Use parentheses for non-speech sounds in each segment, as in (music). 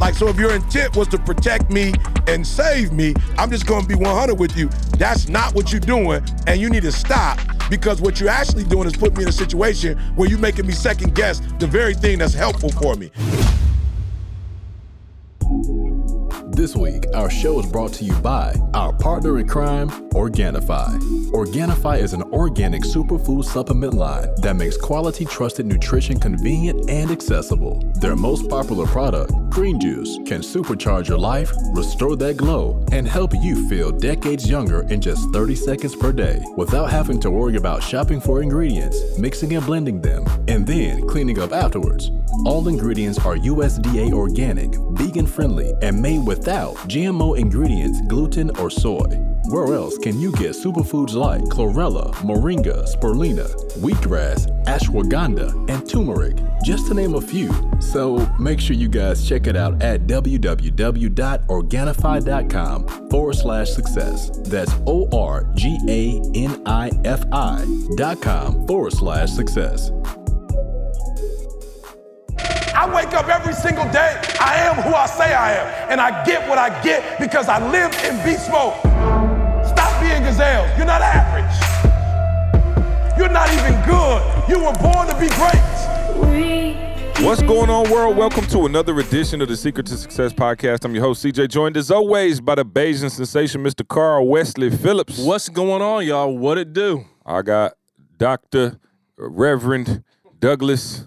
Like, so if your intent was to protect me and save me, I'm just gonna be 100 with you. That's not what you're doing, and you need to stop because what you're actually doing is putting me in a situation where you're making me second guess the very thing that's helpful for me. This week, our show is brought to you by our partner in crime, Organifi. Organifi is an organic superfood supplement line that makes quality, trusted nutrition convenient and accessible. Their most popular product, Green Juice, can supercharge your life, restore that glow, and help you feel decades younger in just 30 seconds per day without having to worry about shopping for ingredients, mixing and blending them, and then cleaning up afterwards. All ingredients are USDA organic, vegan friendly, and made without GMO ingredients, gluten, or soy. Where else can you get superfoods like chlorella, moringa, spirulina, wheatgrass, ashwagandha, and turmeric, just to name a few? So make sure you guys check it out at www.organifi.com forward slash success. That's O R G A N I F I dot com forward slash success. I wake up every single day. I am who I say I am. And I get what I get because I live in beast mode. Stop being gazelles. You're not average. You're not even good. You were born to be great. What's going on, world? Welcome to another edition of the Secret to Success podcast. I'm your host, CJ, joined as always by the Bayesian sensation, Mr. Carl Wesley Phillips. What's going on, y'all? What it do? I got Dr. Reverend Douglas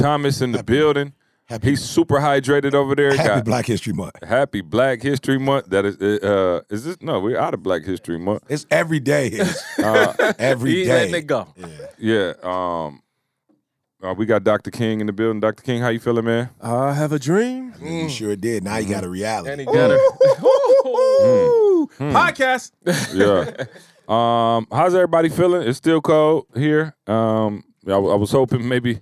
Thomas in the building. happy- He's super hydrated over there. Happy Got Black History Month. Happy Black History Month. That is, uh, is this? No, we're out of Black History Month. It's every day. It's (laughs) Uh, every He day. letting it go. yeah. Um, uh, we got Dr. King in the building. Dr. King, how you feeling, man? I have a dream. You sure did. Now you got a reality. And he got it. Podcast. yeah. (laughs) Um, how's everybody feeling? It's still cold here. Um, I, w- I was hoping maybe,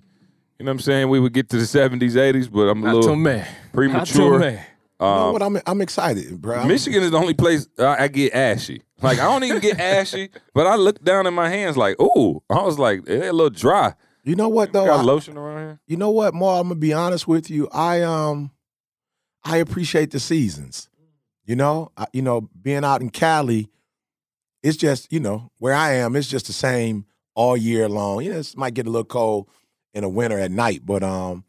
you know what I'm saying, we would get to the 70s, 80s, but I'm a little too man. premature. Not too man. you know what? I'm I'm excited, bro. Michigan is the only place I, I get ashy. Like I don't even get (laughs) ashy, but I look down at my hands like, ooh, I was like, they're a little dry. You know what though? Got I- lotion around here? you know what, Mar? I'm gonna be honest with you. I um, I appreciate the seasons. You know, I, you know, being out in Cali, it's just you know where I am. It's just the same all year long. You know, it might get a little cold in the winter at night, but um,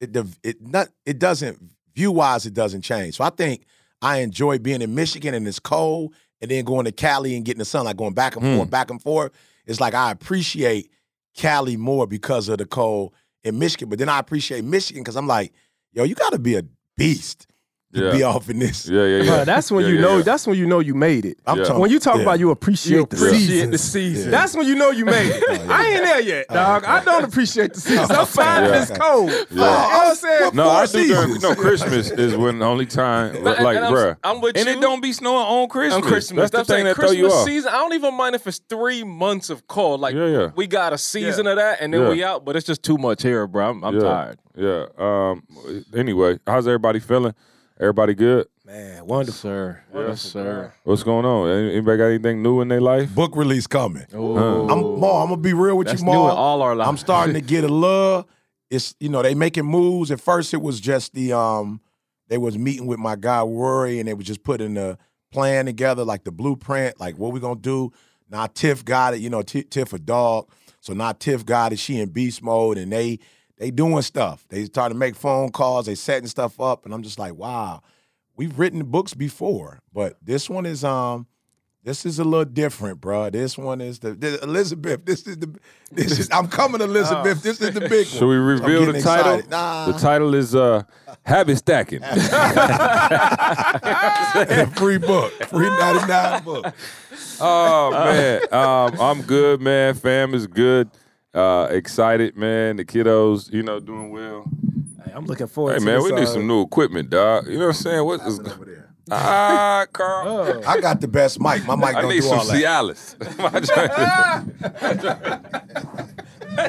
it the- it not it doesn't view wise it doesn't change. So I think I enjoy being in Michigan and it's cold, and then going to Cali and getting the sun, like going back and forth, back and forth. It's like I appreciate Cali more because of the cold in Michigan, but then I appreciate Michigan because I'm like, yo, you got to be a beast to Yeah. be off in this. Yeah, yeah, yeah. Bro, that's when Yeah, you yeah, know. yeah. That's when you know you made it. I'm Yeah. talking- When you talk yeah. about you appreciate, You the appreciate seasons. the season. That's when you know you made it. I ain't there yet, dog. I don't appreciate the season. I'm fine Yeah. it's cold. You know Oh, what I'm saying? No, I do during no Christmas is when the only time But- like and I'm- I'm with and you. it don't be snowing on Christmas. On Christmas. That's the thing that Christmas throw you off. season. I don't even mind if it's three months of cold. Like Yeah, yeah. we got a season of that, and then we out. But it's just too much here, bro. I'm, I'm tired. Yeah. Um. Anyway, how's everybody feeling? Everybody good? Man, wonderful. Sir. Yes, sir. What's going on? Anybody got anything new in their life? Book release coming. Ooh. I'm Ma, I'm gonna be real with That's you, new Ma. in all our lives. I'm starting to (laughs) get a love. It's you know they making moves. At first, it was just the um they was meeting with my guy Rory, and they was just putting the plan together, like the blueprint, like what we gonna do. Now Tiff got it. You know, T- Tiff a dog, so now Tiff got it. She in beast mode, and they they doing stuff. They starting to make phone calls. They setting stuff up, and I'm just like, wow. We've written books before, but this one is um this is a little different, bro. This one is the, the- Elizabeth. This is the this is I'm coming, (laughs) Elizabeth. This is the big one. Should we So reveal the title? Nah, The title is uh Habit Stacking. (laughs) (laughs) free book, free 99 book. oh man, um, I'm good, man. Fam is good. Uh, excited, man. The kiddos, you know, doing well. Hey, I'm looking forward Hey man, we need uh, some new equipment, dog. You know what I'm saying? What is Over there. Ah, Carl? Oh. I got the best mic. My mic I don't need do some all that. I Cialis. (laughs) (laughs) My joint-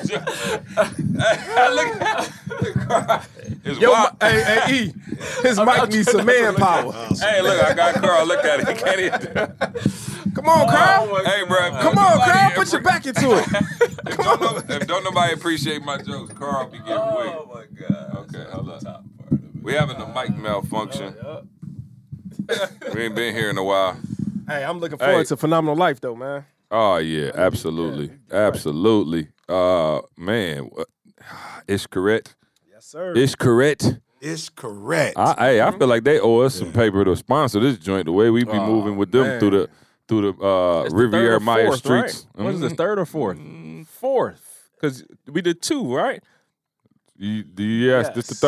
(laughs) It's Yo, wild. hey, hey, E, his mic needs some manpower. Hey, look, I got Carl. Look at it. He can't even. Come on, Carl. Hey, bro. Come on, Carl. Put your back into it. If don't, know- if don't nobody appreciate my jokes, Carl be getting Oh weak. my god. Okay, hold up. We having a mic malfunction. (laughs) we ain't been here in a while. Hey, I'm looking forward Hey. to phenomenal life though, man. Oh yeah, absolutely, absolutely. Uh, man, what- it's correct. Yes, sir. It's correct. It's correct. I, hey, I feel like they owe us some paper to sponsor this joint. The way we be Oh, moving with them man. through the through the uh, It's the third Riviera or Maya fourth, streets. Right? What is Mhm. it, third or fourth? Fourth. Because we did two, right? You, do you, yes, this the Yes.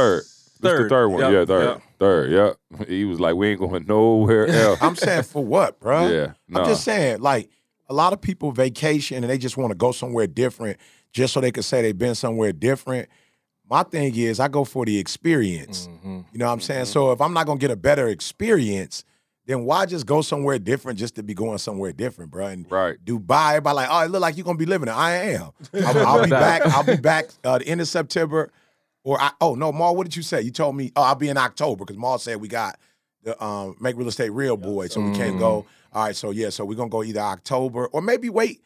Third. The Third. third one. Yep, Yeah, third. yep. Third. Yeah. He was like, we ain't going nowhere else. I'm saying for what, (laughs) bro? Yeah, nah. I'm just saying, like, a lot of people vacation and they just want to go somewhere different just so they can say they've been somewhere different. My thing is, I go for the experience. Mm-hmm. You know what I'm saying? So if I'm not gonna get a better experience, then why just go somewhere different just to be going somewhere different, bro? And Right. Dubai, everybody like, oh, it look like you're gonna be living it. I am. (laughs) I'll, I'll be back. I'll be back uh, the end of September. Or I, oh no, Maul, what did you say? You told me, oh, I'll be in October because Maul said we got the um, make real estate real boy, so we can't go. All right, so yeah, so we're gonna go either October or maybe wait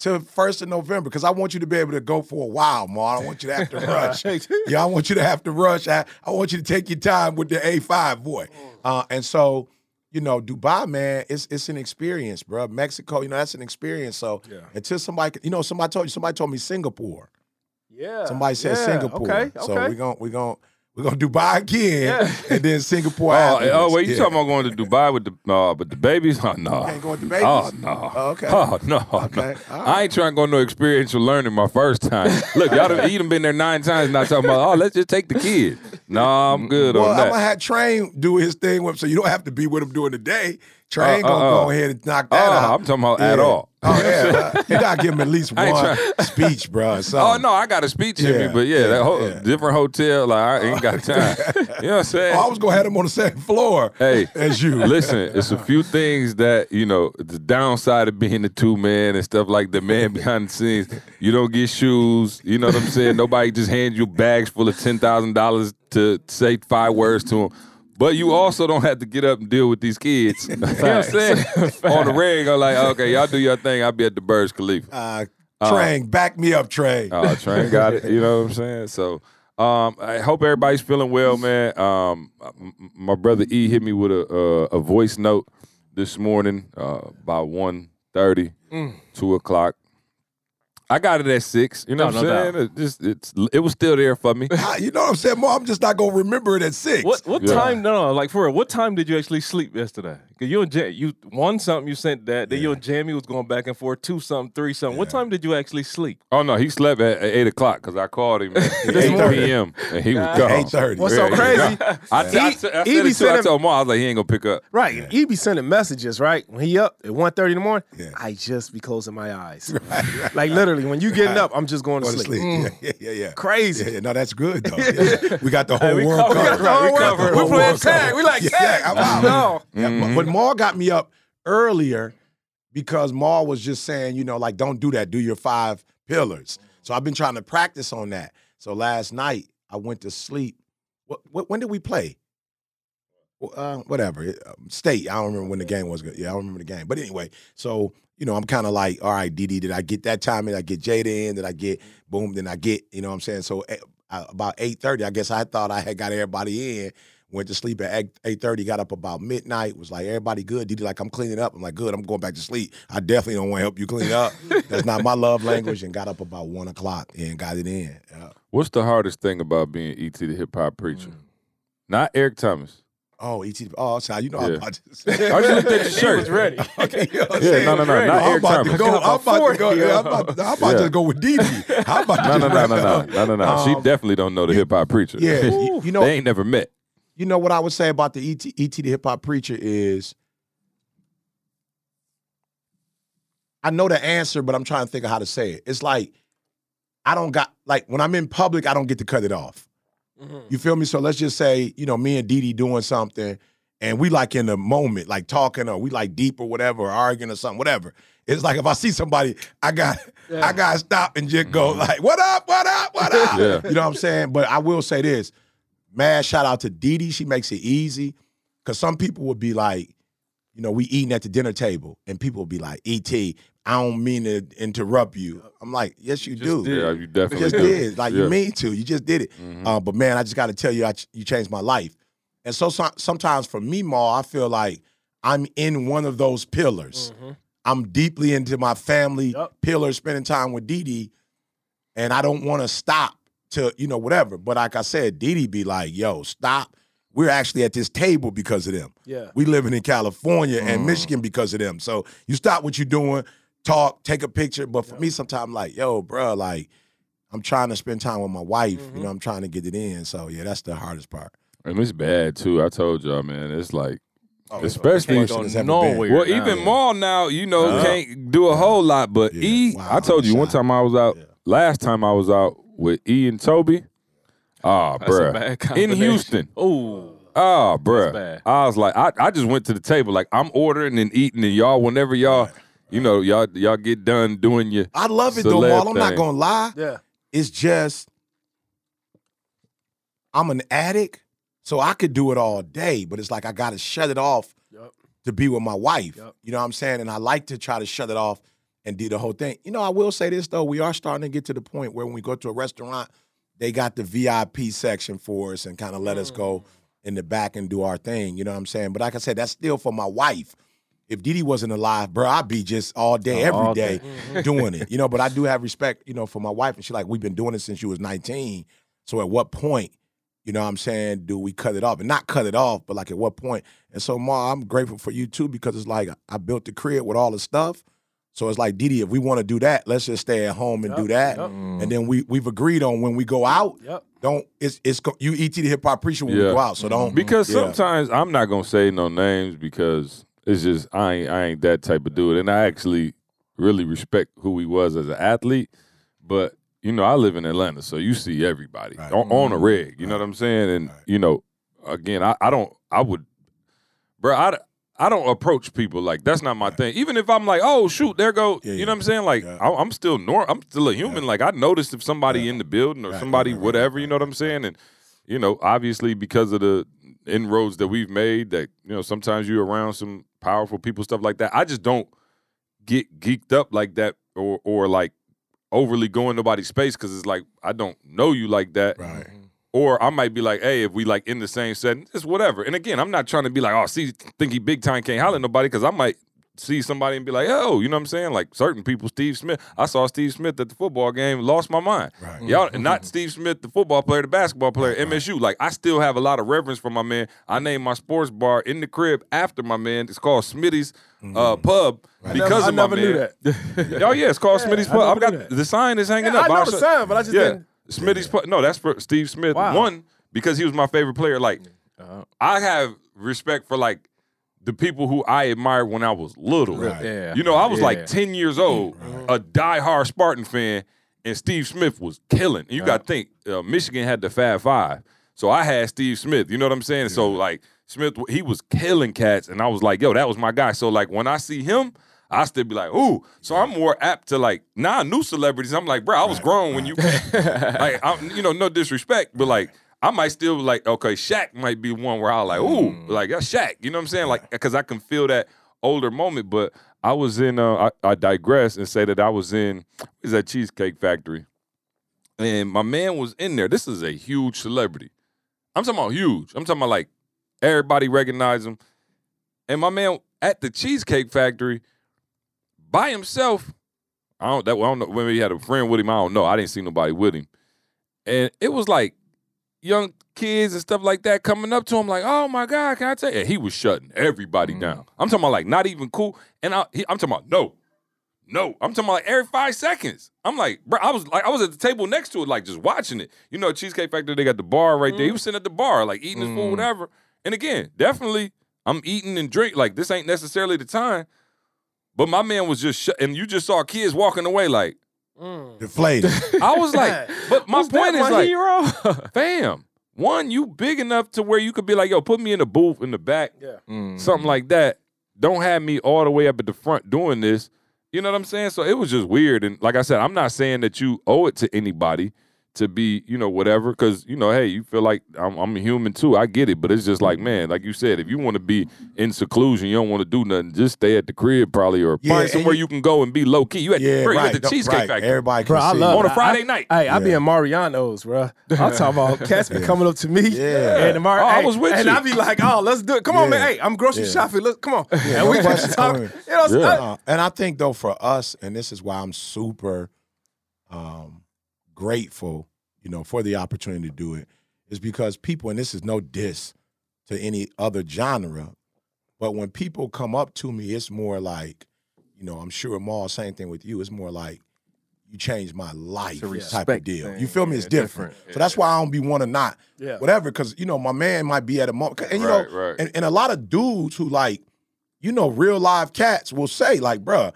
to first of November because I want you to be able to go for a while, Maul. I don't want you to have to (laughs) rush. yeah, I want you to have to rush. I, I want you to take your time with the A5 boy. Uh, and so, you know, Dubai, man, it's it's an experience, bro. Mexico, you know, that's an experience. So yeah. until somebody, you know, somebody told you, somebody told me Singapore. Yeah. Somebody said yeah, Singapore. Okay. So okay. we're gonna we're gonna we're gonna Dubai again, Yeah. (laughs) and then Singapore. Oh, oh, wait, you Yeah. talking about going to Dubai with the uh, but the babies? (laughs) Oh no. can't go with the babies? Oh no. Oh, okay. Oh no. Okay, no. all I ain't trying to go no experiential learning my first time. (laughs) Look, y'all done, you done been there nine times, not talking about. Oh, let's just take the kid. No, I'm good Well, on I'm that. gonna have Train do his thing with him, so you don't have to be with him during the day. Train Uh, uh, gonna go ahead and knock that Oh, out. I'm talking about at Yeah. all. Oh yeah, (laughs) you gotta give him at least ain't one speech, bro. or (laughs) Oh no, I got a speech in Yeah, me, but yeah, that whole yeah. different hotel, like I ain't got (laughs) time. you know what I'm saying? Oh, I was gonna have him on the second floor. Hey, as you Listen, it's a few things that you know. The downside of being the two man and stuff like the man behind the scenes. You don't get shoes. You know what I'm saying? Nobody just hands you bags full of ten thousand dollars to say five words to them. But you also don't have to get up and deal with these kids. (laughs) you know what I'm saying? (laughs) On the ring, I'm like, okay, y'all do your thing. I'll be at the Burj Khalifa. Uh, Train, back me up, Train. Oh, train got it. You know what I'm saying? So um, I hope everybody's feeling well, man. Um, m- m- my brother E hit me with a a, a voice note this morning uh, about 1.30, 2 o'clock. I got it at six. You know No, what I'm no saying? It just it's it was still there for me. (laughs) You know what I'm saying? More, I'm just not gonna remember it at six. What what Yeah. time? No, no, like for real. What time did you actually sleep yesterday? Cause you and Jam, you one something you sent that. Then you and Jamie was going back and forth. Two something, three something. What time did you actually sleep? Oh no, he slept at, at eight o'clock because I called him at (laughs) eight p.m. and he was gone. 8:30. What's Yeah, so he was crazy? gone. I, I, I, said- I said it. I sending- told Mar, I was like, he ain't gonna pick up. Right. He be sending messages, right? When he up at 1.30 in the morning, Yeah. I just be closing my eyes. (laughs) Like literally, when you getting up, I'm just going to Go to sleep. sleep. Mm. Yeah, yeah, yeah, yeah. Crazy. Yeah, yeah, no, that's good though. (laughs) Yeah. We got the whole we world covered. covered. We got the whole world. the We whole playing tag. We like tag. I'm. No. Yeah, Mm-hmm. but- But Maul got me up earlier because Maul was just saying, you know, like don't do that. Do your five pillars. So I've been trying to practice on that. So last night I went to sleep. What, what when did we play? Well, Uh, whatever. Um, State. I don't remember when the game was. Yeah, I don't remember the game. But anyway, so you know, I'm kind of like, all right, Didi, did I get that time? Did I get Jada in? Did I get boom? Then I get, you know what I'm saying? So eh, uh, about 8:30, I guess I thought I had got everybody in. Went to sleep at 8:30, got up about midnight, was like, everybody good. Didi, like, I'm cleaning up. I'm like, good, I'm going back to sleep. I definitely don't want to help you clean up. That's not my love language. And got up about one o'clock and got it in. Yeah. What's the hardest thing about being ET the hip hop preacher? Mm. Not Eric Thomas. Oh, ET. Oh, sorry, you know I'm about to say. (laughs) I just looked at your shirt. ready. (laughs) Okay, you know Yeah, (laughs) no, no, no, not I'm Eric about to Thomas. go. I'm about to go. Yeah, I'm about, to, I'm about Yeah. to go with Didi. I'm about to No, just no, no, wrap no, no, no, no, no. She Um, definitely don't know the hip hop preacher. Yeah, you, you know, they ain't never met. You know what I would say about the ET, ET the hip hop preacher is I know the answer, but I'm trying to think of how to say it. It's like I don't got like when I'm in public, I don't get to cut it off. Mm-hmm. You feel me? So let's just say, you know, me and Didi doing something and we like in the moment, like talking or we like deep or whatever, or arguing or something, whatever. It's like if I see somebody, I got I gotta stop and just go mm-hmm. like, what up, what up, what (laughs) up? Yeah. You know what I'm saying? But I will say this. Mad shout out to Didi. She makes it easy. Cause some people would be like, you know, we eating at the dinner table and people would be like, ET, I don't mean to interrupt you. I'm like, yes, you do. Yeah, you You definitely just do. did. Like Yeah. you mean to. You just did it. Mhm. Uh, but man, I just got to tell you, I, ch- you changed my life. And so, so sometimes for me, Ma, I feel like I'm in one of those pillars. I'm deeply into my family Yup. pillar, spending time with Dee Dee, and I don't want to stop to you know whatever. But like I said, Dee Dee be like, "Yo, stop." We're actually at this table because of them. Yeah. We living in California Mm. and Michigan because of them. So you stop what you're doing, talk, take a picture. But for me, sometimes like, yo, bro, like I'm trying to spend time with my wife. Mm-hmm. You know, I'm trying to get it in. So yeah, that's the hardest part. And it's bad too. I told y'all, man. It's like, Oh, especially worse than it's ever been. nowhere. well, now. even Maul now, you know, Yeah. can't do a whole lot. But Yeah. E, Wow, I told you one time I was out. Yeah. Last time I was out with E and Toby. Ah, That's a bruh. In. Houston. Oh, Oh, bruh. I was like, I, I just went to the table. Like, I'm ordering and eating, and y'all, whenever y'all, you know, y'all y'all get done doing your I love it though, celeb Maul. I'm not gonna lie. Yeah. It's just I'm an addict, so I could do it all day, but it's like I gotta shut it off Yup. to be with my wife. Yup. You know what I'm saying? And I like to try to shut it off and do the whole thing. You know, I will say this though, we are starting to get to the point where when we go to a restaurant, they got the VIP section for us and kind of let us go mm. in the back and do our thing. You know what I'm saying? But like I said, that's still for my wife. If Didi wasn't alive, bro, I'd be just all day, oh, every All day, day. (laughs) doing it. You know, but I do have respect, you know, for my wife. And she like, we've been doing it since she was 19. So at what point, you know what I'm saying, do we cut it off? And not cut it off, but like at what point? And so, Ma, I'm grateful for you too, because it's like I built the crib with all the stuff. So it's like, Didi, if we want to do that, let's just stay at home and do that. yup. And then we we've agreed on when we go out, Yep. don't it's it's go- you ET the hip hop preacher when we go out. So don't mm-hmm. Because yeah. sometimes I'm not gonna say no names because it's just I ain't I ain't that type of dude, and I actually really respect who he was as an athlete. But you know, I live in Atlanta, so you see everybody Right. on, on a mm-hmm. rig. You know what I'm saying? And Right. you know, again, I, I don't I would, bro, I. I don't approach people like that's not my thing. Even if I'm like, oh shoot, there go, Yeah, you yeah. know what I'm saying? Like Yeah. I, I'm still nor I'm still a human. Like I noticed if somebody in the building or Right, somebody right, right, whatever, you know what I'm saying? And you know, obviously because of the inroads that we've made, that you know, sometimes you're around some powerful people, stuff like that. I just don't get geeked up like that, or or like overly go in nobody's space because it's like I don't know you like that. Right. Or I might be like, hey, if we like in the same setting, it's whatever. And again, I'm not trying to be like, oh, see, think he big time can't holler at nobody because I might see somebody and be like, oh, you know what I'm saying? Like certain people, Steve Smith. I saw Steve Smith at the football game, lost my mind. Right. Y'all, mm-hmm. not mm-hmm. Steve Smith, the football player, the basketball player, Right. MSU. Like I still have a lot of reverence for my man. I named my sports bar in the crib after my man. It's called Smitty's uh, mm-hmm. Pub I because never, of my never man. knew that. (laughs) Oh yeah, it's called (laughs) Yeah, Smitty's Pub. I've got the sign is hanging Yeah, up. I know the sign, but I just yeah, didn't. Smitty's Pub. No, that's for Steve Smith. Wow. One because he was my favorite player. Like Uh, I have respect for like the people who I admired when I was little. Right. yeah. You know, I was Yeah. like 10 years old, a diehard Spartan fan, and Steve Smith was killing. And you got to think, uh, Michigan had the Fab Five. So I had Steve Smith. You know what I'm saying? So, like, Smith, he was killing cats. And I was like, yo, that was my guy. So, like, when I see him, I still be like, ooh. So I'm more apt to like nah new celebrities. I'm like, bro, I was grown when you (laughs) like, I'm, you know, no disrespect, but like, I might still like, okay, Shaq might be one where I like, ooh, like that's Shaq. You know what I'm saying? Like, (laughs) because I can feel that older moment. But I was in, uh, I, I digress and say that I was in, is that Cheesecake Factory, and my man was in there. This is a huge celebrity. I'm talking about huge. I'm talking about like everybody recognize him. And my man at the Cheesecake Factory by himself. I don't that I don't know maybe he had a friend with him. I don't know. I didn't see nobody with him. And it was like young kids and stuff like that coming up to him like, "Oh my God, can I tell you?" And he was shutting everybody mm. down. I'm talking about like not even cool. And I, he, I'm talking about no, no. I'm talking about like every five seconds. I'm like, bro, I was like, I was at the table next to it, like just watching it. You know, Cheesecake Factory, they got the bar right there. He was mm. sitting at the bar, like eating his food, mm. whatever. And again, definitely, I'm eating and drink. Like this ain't necessarily the time. But my man was just shut, and you just saw kids walking away. Like Deflated. (laughs) I was like, but my Was point is my like, hero? (laughs) fam, one, you big enough to where you could be like, yo, put me in the booth in the back, Yeah. Mm. something like that. Don't have me all the way up at the front doing this. You know what I'm saying? So it was just weird. And like I said, I'm not saying that you owe it to anybody to be, you know, whatever. Because you know, hey, you feel like I'm, I'm a human too. I get it, but it's just like, man, like you said, if you want to be in seclusion, you don't want to do nothing. Just stay at the crib, probably, or Yeah, find somewhere you- you can go and be low key. You at Yeah, the crib, you right. at the Cheesecake right. Factory. Everybody can Bro, I see. love On a. Friday I- night. Hey, I be Yeah. in Mariano's, bro. I'm (laughs) talking about cats be coming up to me. Yeah. And, the Mar- Oh, I was with and you. I be like, oh, let's do it. Come on, man. Hey, I'm grocery Yeah. shopping. Look, come on. Yeah, and we can question. talk. You know, I'm Yeah. Uh, and I think though for us, and this is why I'm super um, grateful, you know, for the opportunity to do it, is because people, and this is no diss to any other genre, but when people come up to me, it's more like, you know, I'm sure Maul, same thing with you. It's more like you changed my life type of deal. thing. You feel me? It's Yeah, different. different. So that's why I don't be want to not Yeah. whatever, because you know my man might be at a moment, and you Right, know, right. and, and a lot of dudes who like, you know, real live cats will say like, bruh,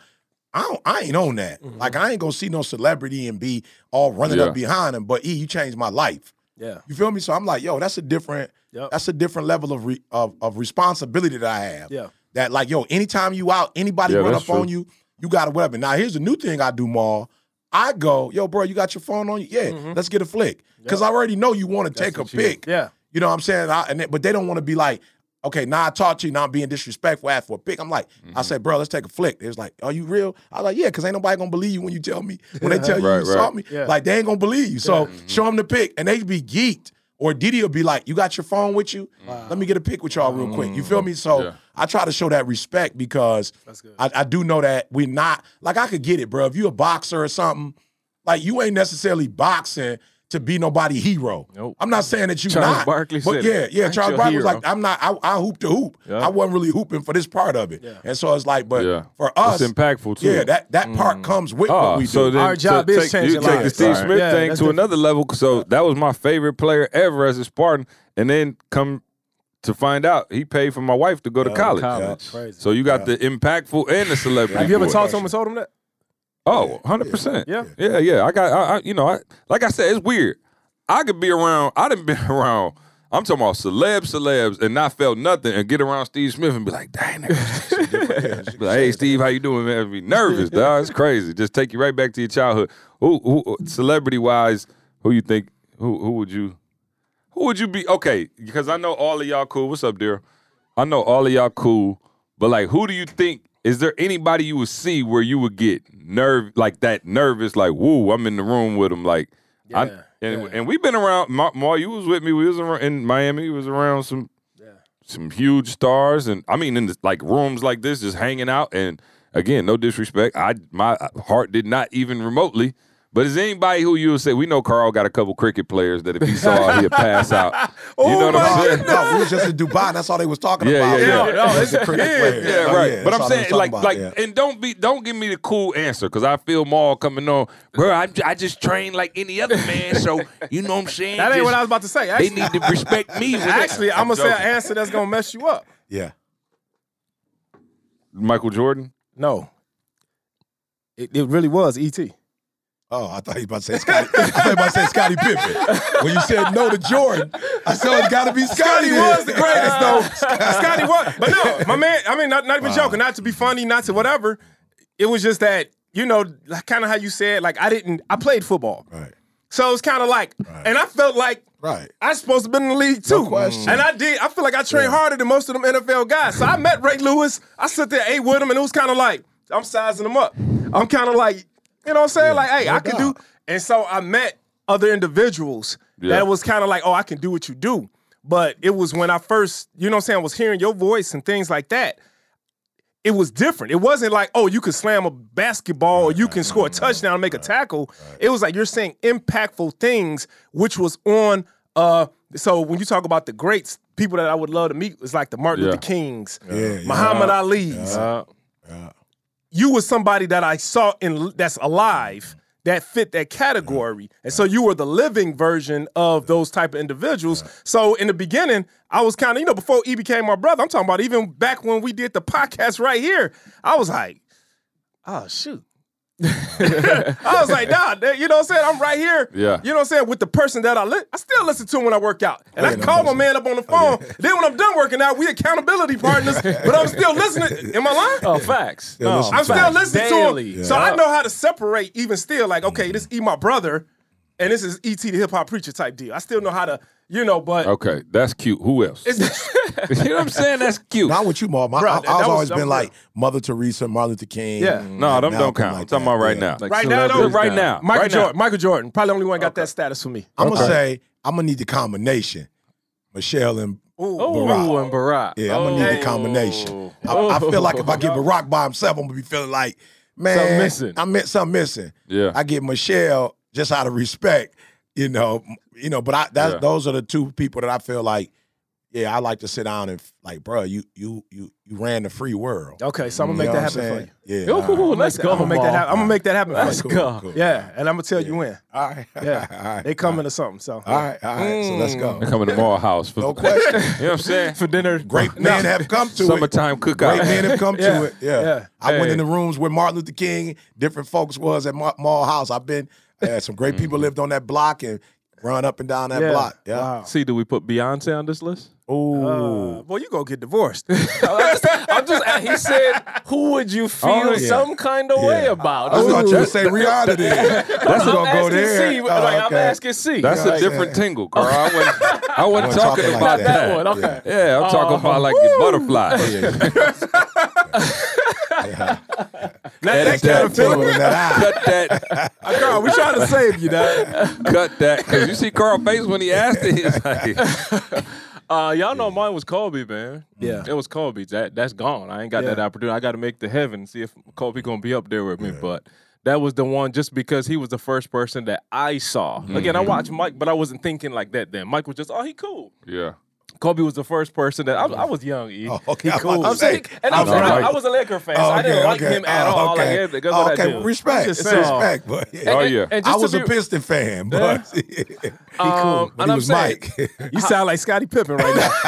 I don't, I ain't on that. Like I ain't gonna see no celebrity and be all running Yeah. up behind him. But E, you changed my life. Yeah. You feel me? So I'm like, yo, that's a different, Yep. that's a different level of, re, of of responsibility that I have. Yeah. That like, yo, anytime you out, anybody Yeah, run up true. on you, you got a weapon. Now here's the new thing I do, Maul. I go, yo, bro, you got your phone on you? Yeah, let's get a flick. Because I already know you want to take a pic. Yeah. You know what I'm saying? I, and they- but they don't want to be like, okay, now I talk to you, now I'm being disrespectful, ask for a pic. I'm like, Mm-hmm. I said, bro, let's take a flick. They was like, are you real? I was like, yeah, because ain't nobody gonna believe you when you tell me, (laughs) when they tell you Right, you saw right. me. Yeah. Like, they ain't gonna believe you. So Mm-hmm. show them the pic, and they be geeked. Or Didi will be like, you got your phone with you? Let me get a pic with y'all real quick. You feel me? So Mm-hmm. Yeah. I try to show that respect because. I, I do know that we're not, like, I could get it, bro. If you a boxer or something, like, you ain't necessarily boxing to be nobody hero. Nope. I'm not saying that you Charles not. Barkley but said yeah, yeah. Charles your Barkley was like, I'm not. I, I hoop to hoop. Yeah. I wasn't really hooping for this part of it, Yeah. and so it's like, but Yeah. for us, It's impactful too. yeah, that that part mm. comes with what Oh, we do. so then Our job so is take, changing you take the. Steve Right. Smith Yeah, thing to different. another level. So that was my favorite player ever as a Spartan, and then come to find out he paid for my wife to go to college. College. Crazy. So you got the impactful and the celebrity. Have you ever for it. talked to him and told him that? Oh, 100 percent. Yeah. yeah, yeah. I got, I, I, you know, I like I said, it's weird. I could be around. I done (laughs) been around. I'm talking about celeb, celebs, and not felt nothing, and get around Steve Smith and be like, "Dang, nigga." (laughs) be like, "Hey, Steve, how you doing, man?" Be nervous, dog. It's crazy. Just take you right back to your childhood. Who, who celebrity wise, who you think? Who, who would you? Who would you be? Okay, because I know all of y'all cool. What's up, dear? I know all of y'all cool, but like, who do you think? Is there anybody you would see where you would get nerve like that, nervous, like, woo, I'm in the room with them, like, I, and yeah. and we've been around. Ma, Ma, you was with me. We was around, in Miami. We was around some some huge stars, and I mean, in the, like rooms like this, just hanging out. And again, no disrespect, I my heart did not even remotely. But is anybody who you would say we know Carl got a couple cricket players that if he saw he'd pass out. (laughs) You know oh what I'm saying? no, we was just in Dubai. And that's all they was talking Yeah, about. yeah, yeah. No, it's a cricket Yeah, player. Yeah, Oh, right. yeah, but I'm saying, like, talking like, yeah. and don't be, don't give me the cool answer because I feel Maul coming on, bro. I, I just train like any other man, so you know what I'm saying. That ain't Just- what I was about to say. They need to respect me. (laughs) when they- actually I'm gonna say an answer that's gonna mess you up. yeah. Michael Jordan. No. It, it really was E E.T. Oh, I thought you was about to say Scottie. (laughs) I thought about to say Scottie Pippen. When you said no to Jordan, I said oh, it's got to be Scottie. Scottie was the greatest though. (laughs) Scottie was, but no, (laughs) my man. I mean, not, not even joking. Not to be funny, not to whatever. It was just that you know, like, kind of how you said. Like I didn't. I played football, Right, so it's kind of like, and I felt like right. I supposed to be in the league too. question. And I did. I feel like I trained harder than most of them NFL guys. So I met Ray Lewis. I sit there, ate with him, and it was kind of like I'm sizing him up. I'm kind of like, you know what I'm saying? like, hey, I can do. And so I met other individuals Yeah. that was kind of like, oh, I can do what you do. But it was when I first, you know what I'm saying, I was hearing your voice and things like that. It was different. It wasn't like, oh, you can slam a basketball or you can score a touchdown and make a tackle. It was like you're saying impactful things, which was on uh so when you talk about the greats, people that I would love to meet was like the Martin Yeah. Luther Kings, Yeah, Muhammad Ali's. Uh, You were somebody that I saw in that's alive mm-hmm. that fit that category. Mm-hmm. And so you were the living version of those type of individuals. So in the beginning, I was kind of, you know, before he became my brother, I'm talking about even back when we did the (laughs) podcast right here, I was like, oh shoot. (laughs) I was like, nah, you know what I'm saying? I'm right here. Yeah. You know what I'm saying? With the person that I li- I still listen to him when I work out. And I Yeah, no call my question. man up on the phone. Then when I'm done working out, we accountability partners, (laughs) but I'm still listening. Am I lying? oh, facts. Still No. I'm still listening Daily. to him. So I know how to separate even still, like, okay, this E my brother, and this is ET the hip hop preacher type deal. I still know how to, you know, but Okay, that's cute. Who else? (laughs) (laughs) you know what I'm saying? That's cute. Not with you, Mom. I, Bruh, I, that- I was always been was like Mother Teresa, Martin Luther King. Yeah. No, like them don't count. like I'm talking about right Yeah. now. Like Right now, though? right down. now. Michael right now. Jordan. Michael Jordan. Probably the only one got that status for me. I'm gonna say I'm gonna need the combination. Michelle and Ooh. Oh, Barack. and Barack. yeah, I'm gonna need Oh. the combination. I, I oh. feel like if I get (laughs) Barack by himself, I'm gonna be feeling like, man, Something missing. I meant something missing. Yeah. I get Michelle just out of respect, you know, you know. But I that Yeah. those are the two people that I feel like, yeah, I like to sit down and like, bro, you you you you ran the free world. Okay, so I'm gonna make that what I'm happen for you. saying? Yeah. Ooh, all right. let's go. I'm gonna make that happen. I'm gonna make that happen Let's for Cool, you. go. cool. Yeah, and I'm gonna tell you when. All right. Yeah, all right. they coming to something. So All right. All right. So let's go. They come in the mall house. For, No question. (laughs) you know what I'm saying? for dinner. Great men have come to it. Summertime cookout. Great men have come Yeah, to it. Yeah. yeah. I went in the rooms where Martin Luther King, different folks was at Ma- Mall House. I've been, uh, some great people lived on that block and run up and down that yeah. block. Yeah. Wow. See, do we put Beyonce on this list? Ooh. Uh, boy, you gonna get divorced. (laughs) I'm just, I'm just- he said, who would you feel Oh, yeah. some kind of way Yeah. about? I thought you Ooh. would say Rihanna then. (laughs) That's I'm gonna go asking there. C, Oh, like, I'm okay. asking C. That's Right. a different tingle, girl. I wasn't, (laughs) I wasn't Wasn't talking talking about like that. that. one. Okay. Yeah, I'm talking about like the butterfly. Not Edit that kind of feeling. Tingle in that eye. cut that, Girl, we trying to save you, dog. cut that. Cause you see Carl face when he asked it. He's like, (laughs) Uh, y'all know mine was Kobe, man. Yeah. it was Kobe. That that's gone. I ain't got that opportunity. I got to make the heaven see if Kobe gonna be up there with me. But that was the one just because he was the first person that I saw. Again, I watched Mike, but I wasn't thinking like that then. Mike was just, oh, he cool. yeah. Kobe was the first person that I, was- I was young. E. Oh, okay. I'm cool. I'm saying, and I'm all saying, I- right. I was a Laker fan, so Oh, I didn't okay, like okay. him at Oh, all. okay. Like, that's what okay, I do. respect, So- respect, but yeah. Oh yeah. And I was to a Piston fan, but (laughs) he cool. Um, But and he I'm was saying- Mike. (laughs) You sound like Scottie Pippen right now. (laughs)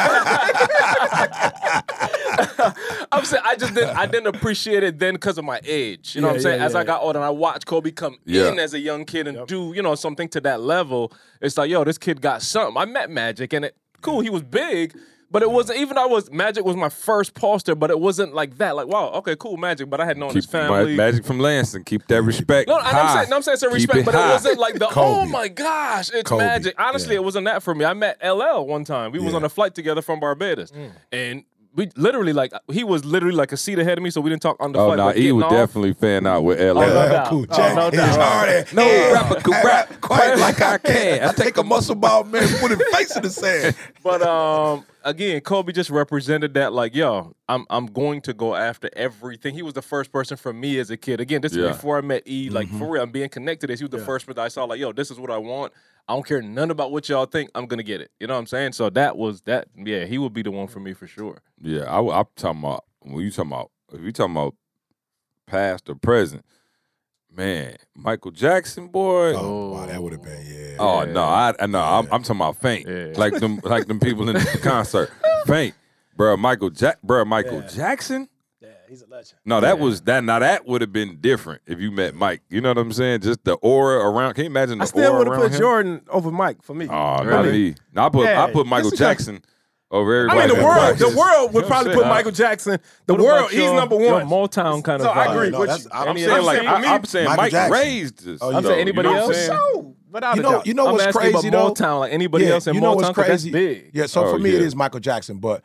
I'm saying I just didn't I didn't appreciate it then because of my age. You know what I'm saying? yeah, As I got older and I watched Kobe come Yeah. in as a young kid and do, you know, something to that level, it's like, yo, this kid got something. I met Magic and it cool, he was big. But it wasn't even I was Magic was my first poster, but it wasn't like that. Like, wow, okay, cool, Magic. But I had known his Keep my family. magic from Lansing. Keep that (laughs) respect. No, and I'm saying, no, I'm saying it's a Keep respect, it but it wasn't like the oh my gosh, it's Kobe, magic. Honestly, yeah. it wasn't that for me. I met LL one time. We was on a flight together from Barbados, mm. and we literally like he was literally like a seat ahead of me, so we didn't talk on the Oh flight. no, but he getting would off- definitely fan out with LL. no Yeah, doubt. cool. Oh, no doubt. hard. No Yeah, rapper could rap quite like I can. can. I take a muscle ball man, put his face in the sand. (laughs) But um, again, Kobe just represented that. Like, yo, I'm I'm going to go after everything. He was the first person for me as a kid. Again, this Yeah. is before I met E. Like Mm-hmm. for real, I'm being connected. As he was the first person I saw. Like, yo, this is what I want. I don't care none about what y'all think. I'm gonna get it. You know what I'm saying? So that was that. Yeah, he would be the one for me for sure. Yeah, I, am talking about when you talking about if you talking about past or present, man, Michael Jackson, boy. Oh, Oh, wow, that would have been yeah. Oh no, I, I no, I'm, I'm talking about faint, Yeah. like them, like them people in the (laughs) concert, faint, bro. Michael Jack, bro, Michael Jackson. Yeah, he's a legend. No, that was that. Now that would have been different if you met Mike. You know what I'm saying? Just the aura around. Can you imagine the I still aura would have put him? Jordan over Mike for me. Oh, not Really? me. No, I put Yeah, I put Michael just because- Jackson over I everybody. mean, the world, the world would You know probably put saying? Michael Jackson. The What world, about he's your- number your one. Motown kind So of. I agree. No, What I'm I'm Any saying other- like saying I, me, I'm saying Michael Mike Jackson. raised this. Oh, you I'm though, saying you anybody know what I'm else? So, without You know, you know what's crazy though? Motown, like anybody Yeah, else in you know Motown, what's 'cause that's crazy? big. Yeah, so Oh, for me it yeah. is Michael Jackson, but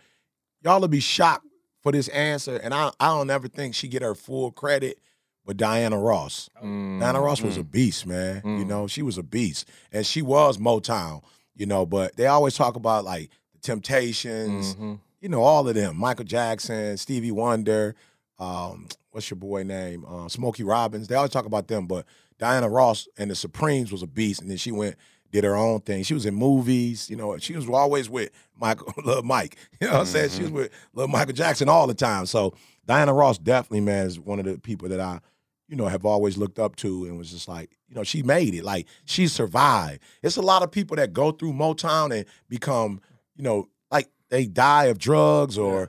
y'all will be shocked for this answer, and I I don't ever think she get her full credit. But Diana Ross, Mm, Diana Ross was a beast, man. You know, she was a beast, and she was Motown. You know, but they always talk about like the Temptations, mhm. you know, all of them. Michael Jackson, Stevie Wonder, um, what's your boy name? Uh, Smokey Robinson. They always talk about them, but Diana Ross and the Supremes was a beast, and then she went did her own thing. She was in movies, you know. She was always with Michael, (laughs) little Mike. (laughs) You know what I'm saying? She was mm-hmm. with little Michael Jackson all the time. So Diana Ross definitely, man, is one of the people that I, you know, have always looked up to, and was just like, you know, she made it. Like she survived. It's a lot of people that go through Motown and become, you know, like they die of drugs or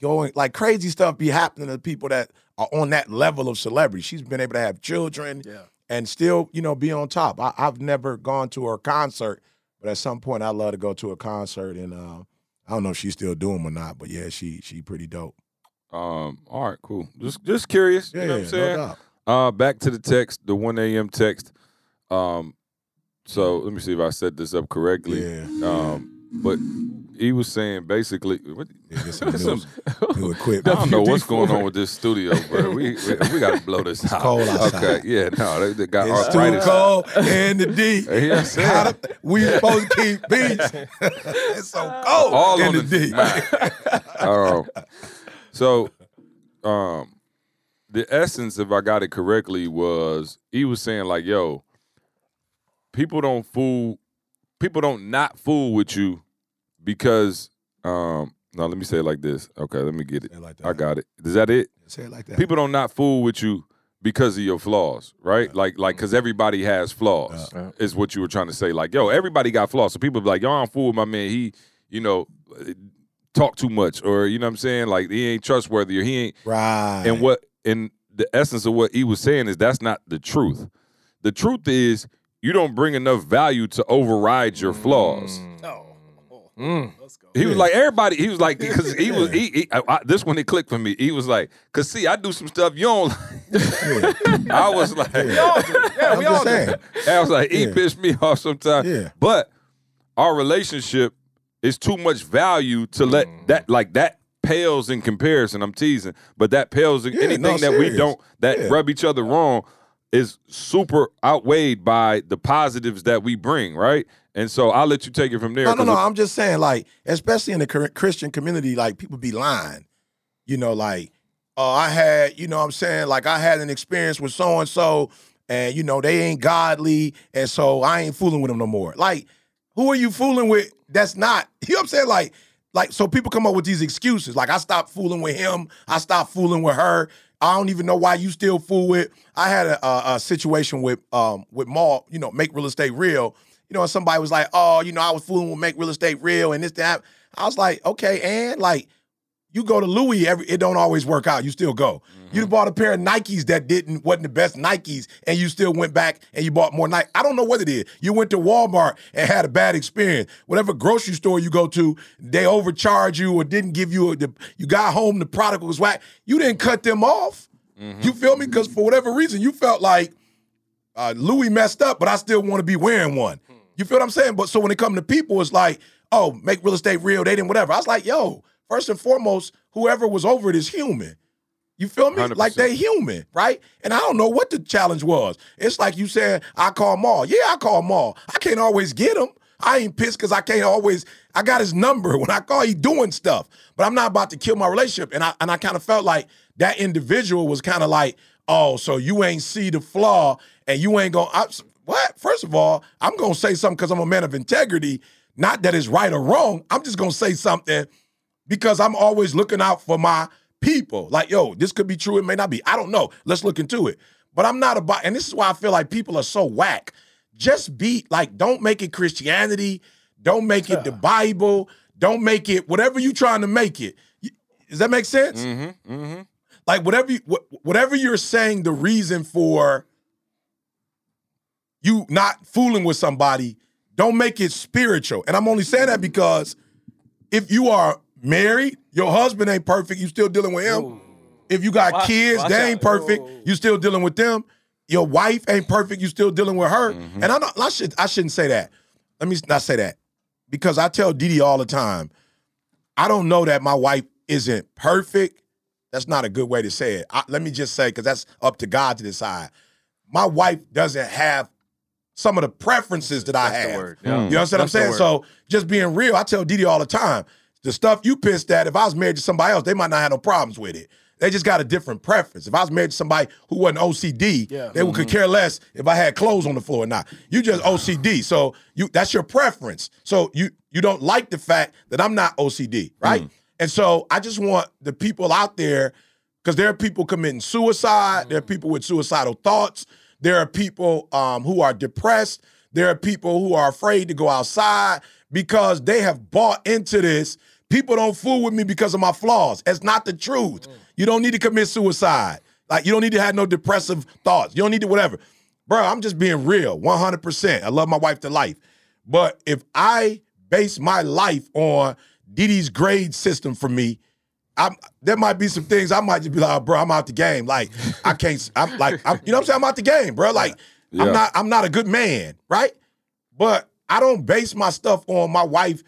going like crazy stuff be happening to people that are on that level of celebrity. She's been able to have children Yeah. And still, you know, be on top. I, I've never gone to her concert, but at some point I'd love to go to a concert and uh, I don't know if she's still doing them or not, but yeah, she she pretty dope. Um, all right, cool. Just just curious. Yeah, you know what yeah, I'm saying? no. Uh, back to the text, the 1 a.m. text. Um, so let me see if I set this up correctly. Yeah. Um, but he was saying basically, what, some (laughs) Some- new, new I don't know (laughs) what's going on with this studio, bro. We we, we got to blow this out. cold outside. Okay, yeah, no, they, they got It's too cold in the D. (laughs) Yeah, Gotta- we supposed to keep peace. it's so cold All in on the, the D. Um, so, um, the essence, if I got it correctly, was he was saying like, "Yo, people don't fool, people don't not fool with you because." Um, no, let me say it like this. Okay, let me get it. Say it like that. I got it. Is that it? Say it like that. People don't not fool with you because of your flaws, right? Like, like, because everybody has flaws, Yeah. is what you were trying to say. Like, yo, everybody got flaws. So people be like, yo, I don't fool with my man. He, you know, talk too much, or you know what I'm saying? Like, he ain't trustworthy, or he ain't. right. And what, and the essence of what he was saying is that's not the truth. The truth is you don't bring enough value to override your flaws. Mm. He was like everybody. He was like because he was (laughs) he, he I, I- this one it clicked for me. He was like, cause see, I do some stuff you don't. like. (laughs) I was like, Yeah, I'm we just all do. I was like, he Yeah. pissed me off sometimes. Yeah. But our relationship is too much value to let Mm. that like that pales in comparison. I'm teasing, but that pales in Yeah, anything no, that we don't that Yeah. rub each other wrong is super outweighed by the positives that we bring, right? And so I'll let you take it from there. No, no, no. I'm just saying, like, especially in the Christian community, like people be lying. You know, like, oh, I had, you know what I'm saying, like I had an experience with so and so, and you know, they ain't godly, and so I ain't fooling with them no more. Like, who are you fooling with that's not, (laughs) you know what I'm saying? Like, like, so people come up with these excuses. Like, I stopped fooling with him, I stopped fooling with her. I don't even know why you still fool with. I had a, a, a situation with um with Maul, you know, make real estate real. You know, and somebody was like, "Oh, you know, I was fooling with make real estate real and this that." I was like, "Okay, and like, you go to Louis, every it don't always work out. You still go. Mm-hmm. You bought a pair of Nikes that didn't wasn't the best Nikes, and you still went back and you bought more Nike. I don't know what it is. You went to Walmart and had a bad experience. Whatever grocery store you go to, they overcharge you or didn't give you a. You got home, the product was whack. You didn't cut them off. Mm-hmm. You feel me? Because for whatever reason, you felt like uh, Louis messed up, but I still want to be wearing one. Hmm. You feel what I'm saying? But so when it comes to people, it's like, oh, make real estate real. They didn't whatever. I was like, yo, first and foremost, whoever was over it is human. You feel me? 100%. Like they human, right? And I don't know what the challenge was. It's like you said, I call Maul. Yeah, I call Maul. I can't always get him. I ain't pissed because I can't always. I got his number. (laughs) When I call, he doing stuff. But I'm not about to kill my relationship. And I and I kind of felt like that individual was kind of like, oh, so you ain't see the flaw and you ain't gonna. I, what? First of all, I'm gonna say something because I'm a man of integrity. Not that it's right or wrong. I'm just gonna say something because I'm always looking out for my people. Like, yo, this could be true, it may not be. I don't know. Let's look into it. But I'm not about, and this is why I feel like people are so whack. Just be like, don't make it Christianity, don't make it the Bible, don't make it whatever you trying to make it. Does that make sense? Mm-hmm, mm-hmm. Like whatever you, whatever you're saying, the reason for you not fooling with somebody, don't make it spiritual. And I'm only saying that because if you are married, your husband ain't perfect, you still dealing with him. If you got Watch- kids, watch they ain't out. perfect, you still dealing with them. Your wife ain't perfect, you still dealing with her. Mm-hmm. And I don't, I should I shouldn't say that. Let me not say that. Because I tell Didi all the time, I don't know that my wife isn't perfect. That's not a good way to say it. I, let me just say, because that's up to God to decide. My wife doesn't have some of the preferences that I That's have. word. You know understand what I'm That's saying? So just being real, I tell Didi all the time, the stuff you pissed at, if I was married to somebody else, they might not have no problems with it. They just got a different preference. If I was married to somebody who wasn't OCD, Yeah. they would could mm-hmm. care less if I had clothes on the floor or not. You just OCD, so you that's your preference. So you you don't like the fact that I'm not OCD, right? Mm. And so I just want the people out there, because there are people committing suicide, there are mm. people with suicidal thoughts, there are people um, who are depressed, there are people who are afraid to go outside because they have bought into this. People don't fool with me because of my flaws. It's not the truth. Mm. You don't need to commit suicide. Like you don't need to have no depressive thoughts. You don't need to whatever. Bro, I'm just being real, 100%. I love my wife to life. But if I base my life on Didi's grade system for me, I'm, there might be some things I might just be like, oh, bro, I'm out the game. Like I can't. I'm like, I'm, you know what I'm saying? I'm out the game, bro. Like Yeah. I'm not. I'm not a good man, right? But I don't base my stuff on my wife.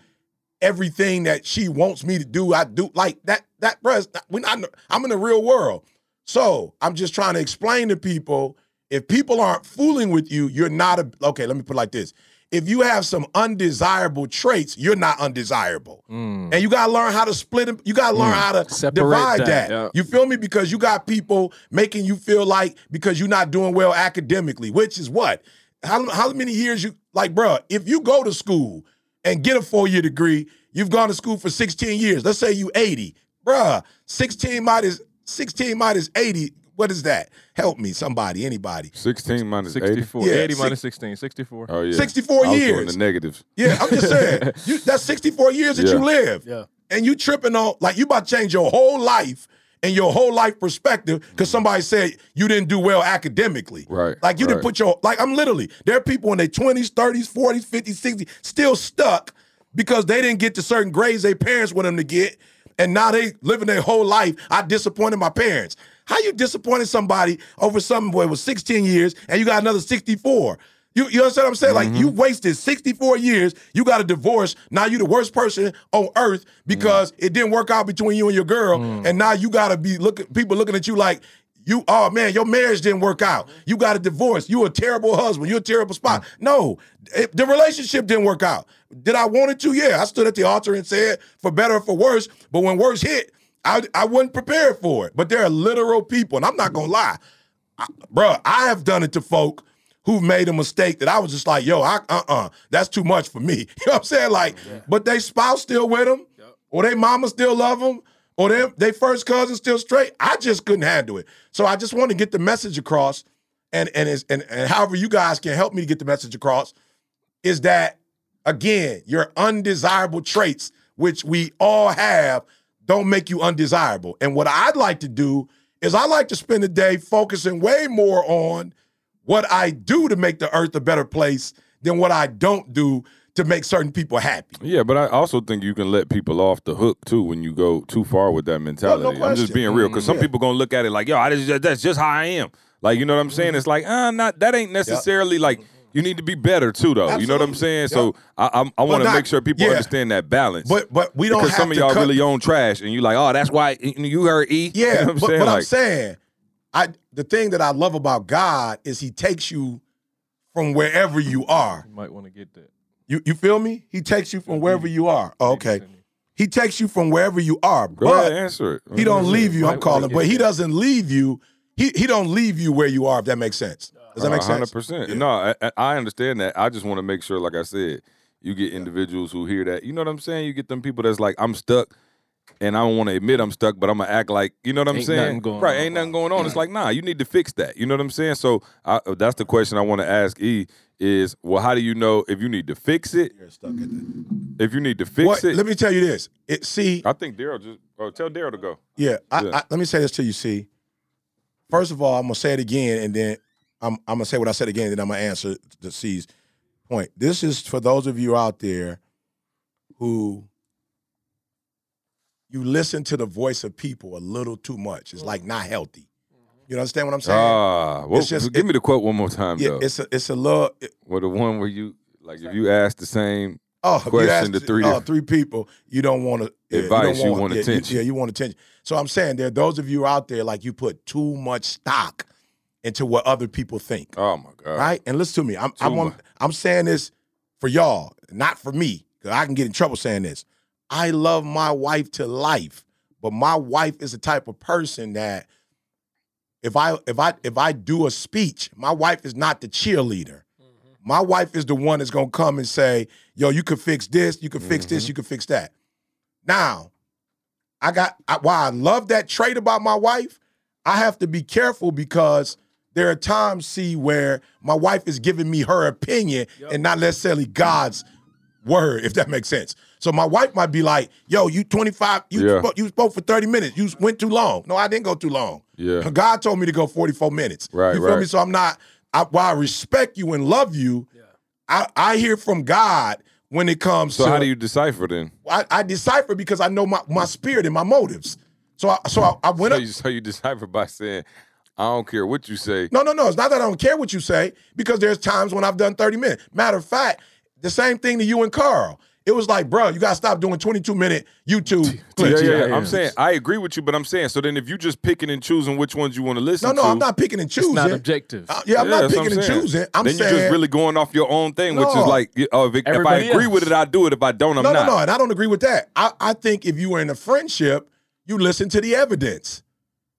Everything that she wants me to do, I do like that. That bruh, we not. I'm in the real world, so I'm just trying to explain to people. If people aren't fooling with you, you're not a. Okay, let me put it like this: If you have some undesirable traits, you're not undesirable, hmm. and you gotta learn how to split them. You gotta learn hmm. how to Separate divide that, that. yeah. You feel me? Because you got people making you feel like because you're not doing well academically, which is what? How, how many years you like, bruh, If you go to school and get a four year degree, you've gone to school for 16 years. Let's say you 80, bruh. 16 minus 16 minus 80. What is that? Help me, somebody, anybody. 16 minus 80. 64. Yeah, 80 six- minus 16. 64. Oh yeah. 64 I was doing years. the negatives. Yeah, I'm just saying. (laughs) you, that's 64 years that Yeah. you live. Yeah. And you tripping on like you about to change your whole life and your whole life perspective because mm-hmm. somebody said you didn't do well academically. Right, Like you didn't put your like I'm literally there are people in their 20s, 30s, 40s, 50s, 60s still stuck because they didn't get to certain grades their parents want them to get. And now they living their whole life. I disappointed my parents. How you disappointed somebody over something where it was 16 years and you got another 64? You, you understand what I'm saying? Mm-hmm. Like you wasted 64 years. You got a divorce. Now you the worst person on earth because it didn't work out between you and your girl. Mm. And now you gotta be looking people looking at you like you, oh man, your marriage didn't work out. You got a divorce. You a terrible husband. You a terrible spot. No, it- the relationship didn't work out. Did I want it to? Yeah, I stood at the altar and said, for better or for worse. But when worse hit, I, I wasn't prepared for it. But there are literal people, and I'm not gonna lie, I, bruh, I have done it to folk who made a mistake that I was just like, yo, I, uh-uh, that's too much for me. (laughs) You know what I'm saying? Like, but they spouse still with them, or they mama still love them, or they, they first cousin still straight. I just couldn't handle it. So I just want to get the message across, and and, and and however you guys can help me to get the message across, is that again, your undesirable traits, which we all have, don't make you undesirable. And what I'd like to do is I like to spend the day focusing way more on what I do to make the earth a better place than what I don't do to make certain people happy. Yeah, but I also think you can let people off the hook too when you go too far with that mentality. I'm just being real because some Yeah. people gonna look at it like, yo, I just, that's just how I am. Like, you know what I'm saying? It's like, uh, not that ain't necessarily like you need to be better too, though. You know what I'm saying? Absolutely. So I, I'm, I want to make sure people yeah. understand that balance. But but we don't because have some of to y'all cut- really own trash, and you like, oh, that's why you heard E. (laughs) Yeah, you know what I'm but, saying? but I'm saying, I the thing that I love about God is He takes you from wherever you are. You might want to get that. You you feel me? He takes you from wherever you are. Oh, okay. He takes you from wherever you are, go ahead, but answer it. he don't leave you. I'm calling, but he doesn't leave you. He he don't leave you where you are. If that makes sense. Does that uh, make sense? Hundred percent. No, I, I- I understand that. I just want to make sure, like I said, you get individuals who hear that. You know what I'm saying? You get them people that's like, I'm stuck, and I don't want to admit I'm stuck, but I'm gonna act like, you know what I'm Ain't saying? nothing going right? on. Ain't nothing going on. It's like, nah, you need to fix that. You know what I'm saying? So I, uh, that's the question I want to ask E is, well, how do you know if you need to fix it? You're stuck at that. If you need to fix What, it? let me tell you this. It see, I think Daryl just. Oh, tell Daryl to go. Yeah, I, Yeah. I, let me say this to you. See, first of all, I'm gonna say it again, and then I'm I'm gonna say what I said again, and then I'm gonna answer the C's point. This is for those of you out there who you listen to the voice of people a little too much. It's like not healthy. You understand what I'm saying? Ah, well, It's just- give me the quote one more time, yeah, though. it's a it's a little. it- Well, the one where you like, if you ask the same Oh, question ask to three oh, different- three people, you don't want to Advice, you you, want yeah, attention. yeah, you want attention. So I'm saying there are those of you out there like you put too much stock into what other people think. Oh my god! right? And listen to me. I'm I'm Too on. I'm saying this for y'all, not for me, because I can get in trouble saying this. I love my wife to life, but my wife is the type of person that if I if I if I do a speech, my wife is not the cheerleader. Mm-hmm. My wife is the one that's gonna come and say, "Yo, you could fix this, you could fix this, mm-hmm. you could fix that." Now, I got I, while I love that trait about my wife, I have to be careful because there are times, see, where my wife is giving me her opinion and not necessarily God's word, if that makes sense. So my wife might be like, "Yo, you 25, you Yeah. spoke, you spoke for 30 minutes. You went too long." No, I didn't go too long. Yeah. God told me to go 44 minutes. Right, You feel me? right. So I'm not. I, while I respect you and love you, yeah. I, I hear from God when it comes So to how do you decipher then? I, I decipher because I know my, my spirit and my motives. So I, so I, I went So up. you, so you decipher by saying, "I don't care what you say." No, no, no. It's not that I don't care what you say because there's times when I've done 30 minutes. Matter of fact, the same thing to you and Carl. It was like, bro, you gotta stop doing 22 minute YouTube Yeah, clips. yeah, yeah. yeah. I'm saying I agree with you, but I'm saying so then if you just picking and choosing which ones you want to listen to. No, no, to, I'm not picking and choosing. Not objective. Uh, yeah, I'm Yeah, not that's what picking and choosing. I'm then saying you're just really going off your own thing, which is like, oh, if, if I agree else. with it, I do it. If I don't, I'm no, not. no, no, and I don't agree with that. I, I think if you were in a friendship, you listen to the evidence,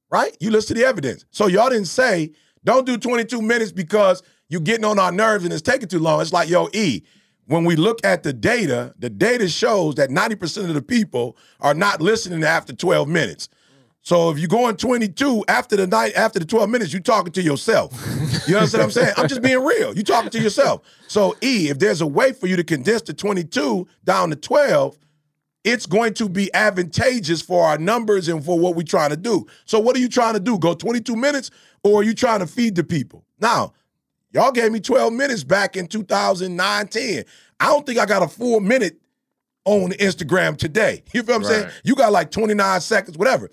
right? You listen to the evidence. So y'all didn't say don't do 22 minutes because you're getting on our nerves and it's taking too long. It's like, yo, E, when we look at the data, the data shows that 90% of the people are not listening after 12 minutes. So if you're going 22 after the night, after the 12 minutes, you're talking to yourself. You understand what I'm saying? I'm just being real. You're talking to yourself. So E, if there's a way for you to condense the 22 down to 12, it's going to be advantageous for our numbers and for what we're trying to do. So what are you trying to do? Go 22 minutes or are you trying to feed the people? Now, y'all gave me 12 minutes back in 2009, 10. I don't think I got a full minute on Instagram today. (laughs) You feel what I'm saying? You got like 29 seconds, whatever.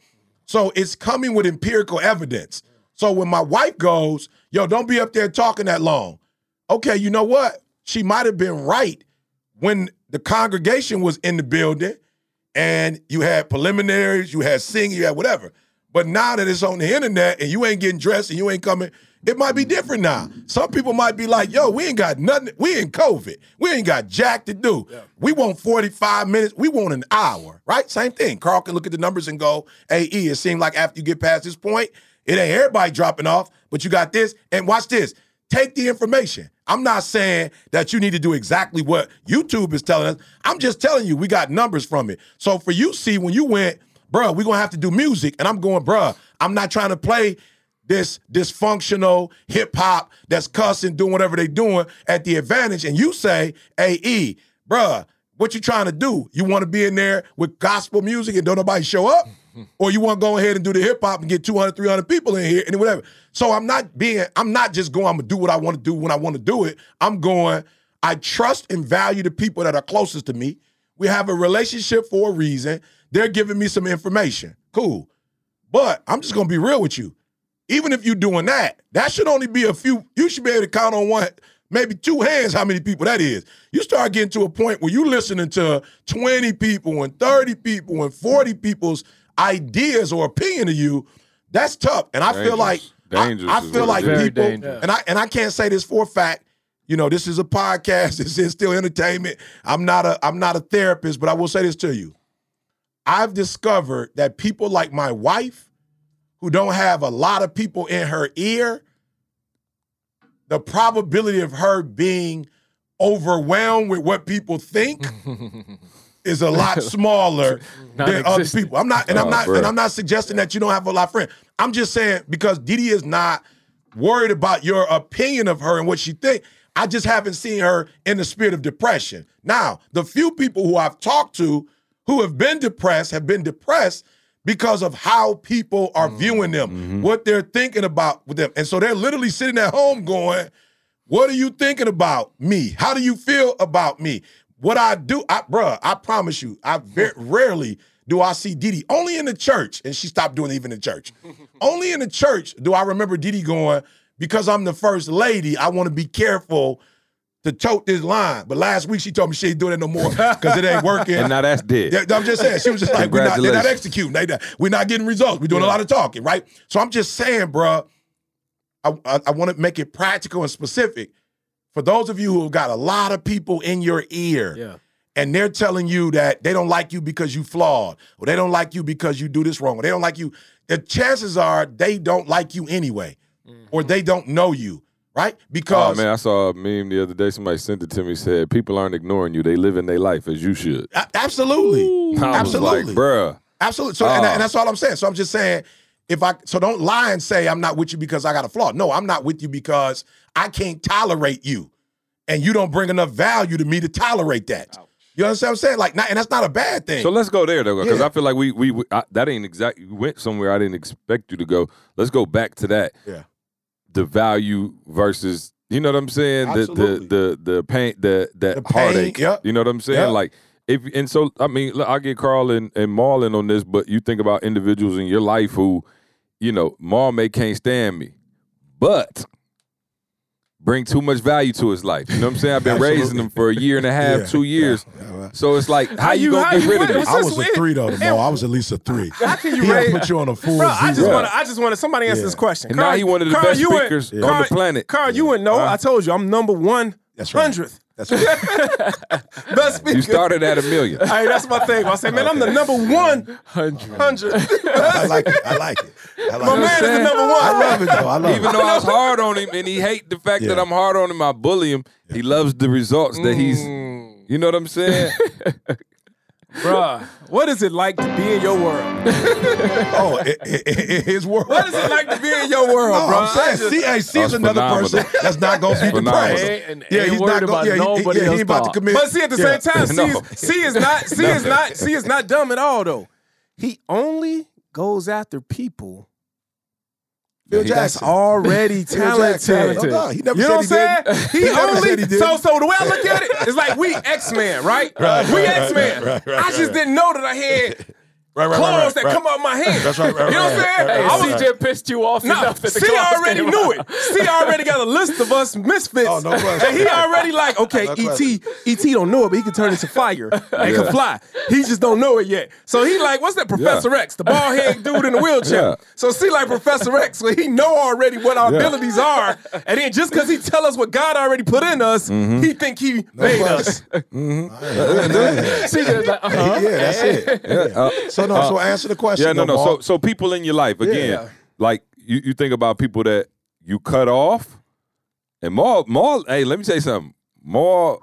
So it's coming with empirical evidence. So when my wife goes, yo, don't be up there talking that long. Okay, you know what? She might have been right when the congregation was in the building and you had preliminaries, you had singing, you had whatever. But now that it's on the internet and you ain't getting dressed and you ain't coming, it might be different now. Some people might be like, yo, we ain't got nothing. We in COVID. We ain't got jack to do. We want 45 minutes. We want an hour, right? Same thing. Carl can look at the numbers and go, hey, E, it seems like after you get past this point, it ain't everybody dropping off, but you got this. And watch this. Take the information. I'm not saying that you need to do exactly what YouTube is telling us. I'm just telling you, we got numbers from it. So for you, see, when you went, bruh, we're gonna have to do music, and I'm going, bruh, I'm not trying to play this dysfunctional hip hop that's cussing, doing whatever they doing at the advantage. And you say, "AE, E, bruh, what you trying to do? You want to be in there with gospel music and don't nobody show up? (laughs) or you want to go ahead and do the hip hop and get 200, 300 people in here and whatever. So I'm not being, I'm not just going, I'm going to do what I want to do when I want to do it. I'm going, I trust and value the people that are closest to me. We have a relationship for a reason. They're giving me some information. Cool. But I'm just going to be real with you. Even if you're doing that, that should only be a few. You should be able to count on one, maybe two hands how many people that is. You start getting to a point where you're listening to 20 people and 30 people and 40 people's ideas or opinion of you. That's tough. And I feel like I- Dangerous I, is feel like it is. Very people dangerous. and I and I can't say this for a fact. You know, this is a podcast. (laughs) This is still entertainment. I'm not a I'm not a therapist, but I will say this to you. I've discovered that people like my wife, who don't have a lot of people in her ear, the probability of her being overwhelmed with what people think (laughs) is a lot smaller than other people. I'm not, and I'm Oh, not, and I'm not suggesting that you don't have a lot of friends. I'm just saying because Didi is not worried about your opinion of her and what she think. I just haven't seen her in the spirit of depression. Now, the few people who I've talked to who have been depressed have been depressed because of how people are mm-hmm. viewing them, mm-hmm. what they're thinking about with them. And so they're literally sitting at home going, What are you thinking about me? How do you feel about me? What I do, I, bruh, I promise you, I very (laughs) rarely do I see Didi. Only in the church, and she stopped doing it even in the church. (laughs) Only in the church do I remember Didi going, because I'm the first lady, I want to be careful to tote this line. But last week she told me she ain't doing it no more because it ain't working. (laughs) And now that's dead. Yeah, I'm just saying. She was just like, we're not, they're not executing. They, we're not getting results. We're doing a lot of talking, right? So I'm just saying, bruh, I, I, I want to make it practical and specific. For those of you who have got a lot of people in your ear, Yeah. and they're telling you that they don't like you because you flawed, or they don't like you because you do this wrong, or they don't like you, the chances are they don't like you anyway, or mm-hmm. they don't know you, right? Oh Because man, I saw a meme the other day. Somebody sent it to me. Said people aren't ignoring you; they live in their life as you should. A- absolutely, I was absolutely. like, bruh. Absolutely. So, and, Ah. and that's all I'm saying. So I'm just saying, if I so don't lie and say I'm not with you because I got a flaw. No, I'm not with you because I can't tolerate you, and you don't bring enough value to me to tolerate that. You understand what I'm saying? Like, not, and that's not a bad thing. So let's go there though, because Yeah. I feel like we we, we I, that ain't exactly we went somewhere I didn't expect you to go. Let's go back to that. Yeah. The value versus you know what I'm saying. Absolutely. The the the the pain the that The pain, heartache. yep. You know what I'm saying? Yep. Like if and so I mean look, I get Carl and, and Marlon on this, but you think about individuals in your life who, you know, Marl may can't stand me, but bring too much value to his life. You know what I'm saying? I've been raising him for a year and a half, Yeah, two years. yeah, yeah. So it's like, how, How you you- gonna how get you- rid of what- me? what's I was a three though. Mo. I was at least a three. How can you he raise? put you on a full Bro, I just zero. want to. I just want to. Somebody answer this question. And now he one of the Carl, best you wouldn't- speakers on Carl- the planet. Carl, you wouldn't know. I told you, I'm number one That's right. Hundredth That's right. (laughs) best speaker. You started at a million. Hey, that's my thing. I say, man, I'm the number one hundred. I like it. I like it. I like My it. man is the number one. I love it though. I love Even it. though I was (laughs) hard on him and he hate the fact that I'm hard on him, I bully him. He loves the results that he's. Mm. You know what I'm saying? (laughs) Bruh, what is it like to be in your world? (laughs) Oh, i- i- i- his world. What is it like to be in your world, No, bro? I'm saying, see, hey, see is another phenomenal. person that's not gonna be the phenomenal. and Yeah, he's not gonna. Yeah, he, nobody yeah, he else about to thought. commit. But see, at the yeah. same time, (laughs) No. C is, C is not C is not C is not dumb at all though. He only goes after people Phil that's Jackson. already (laughs) Phil Jackson. talented. No, no, he never You know what I'm he saying? didn't. He, He only he so so the way I look at it, it's like we X Men, (laughs) right? Right, we X Men. right, right, I right, just right. didn't know that I had Right, right, right, claws right, that right. come out my hand. That's right, right, You know what I'm saying? Hey, I was right. CJ pissed you off no, enough that the C already knew out. it. C already got a list of us misfits. Oh, no question. and he already like, okay, No ET. ET don't know it, but he can turn into fire and can fly. He just don't know it yet. So he like, what's that, Professor X, the bald head dude in the wheelchair. Yeah. So see like Professor X, so he know already what our Yeah. abilities are, and then just because he tell us what God already put in us, Mm-hmm. he think he made us. CJ's like, uh-huh. Yeah, that's it. Yeah. so no, so answer the question. yeah, no, no. though, So, so people in your life again, Yeah. like you, you think about people that you cut off, and more, more. Hey, let me say something. More,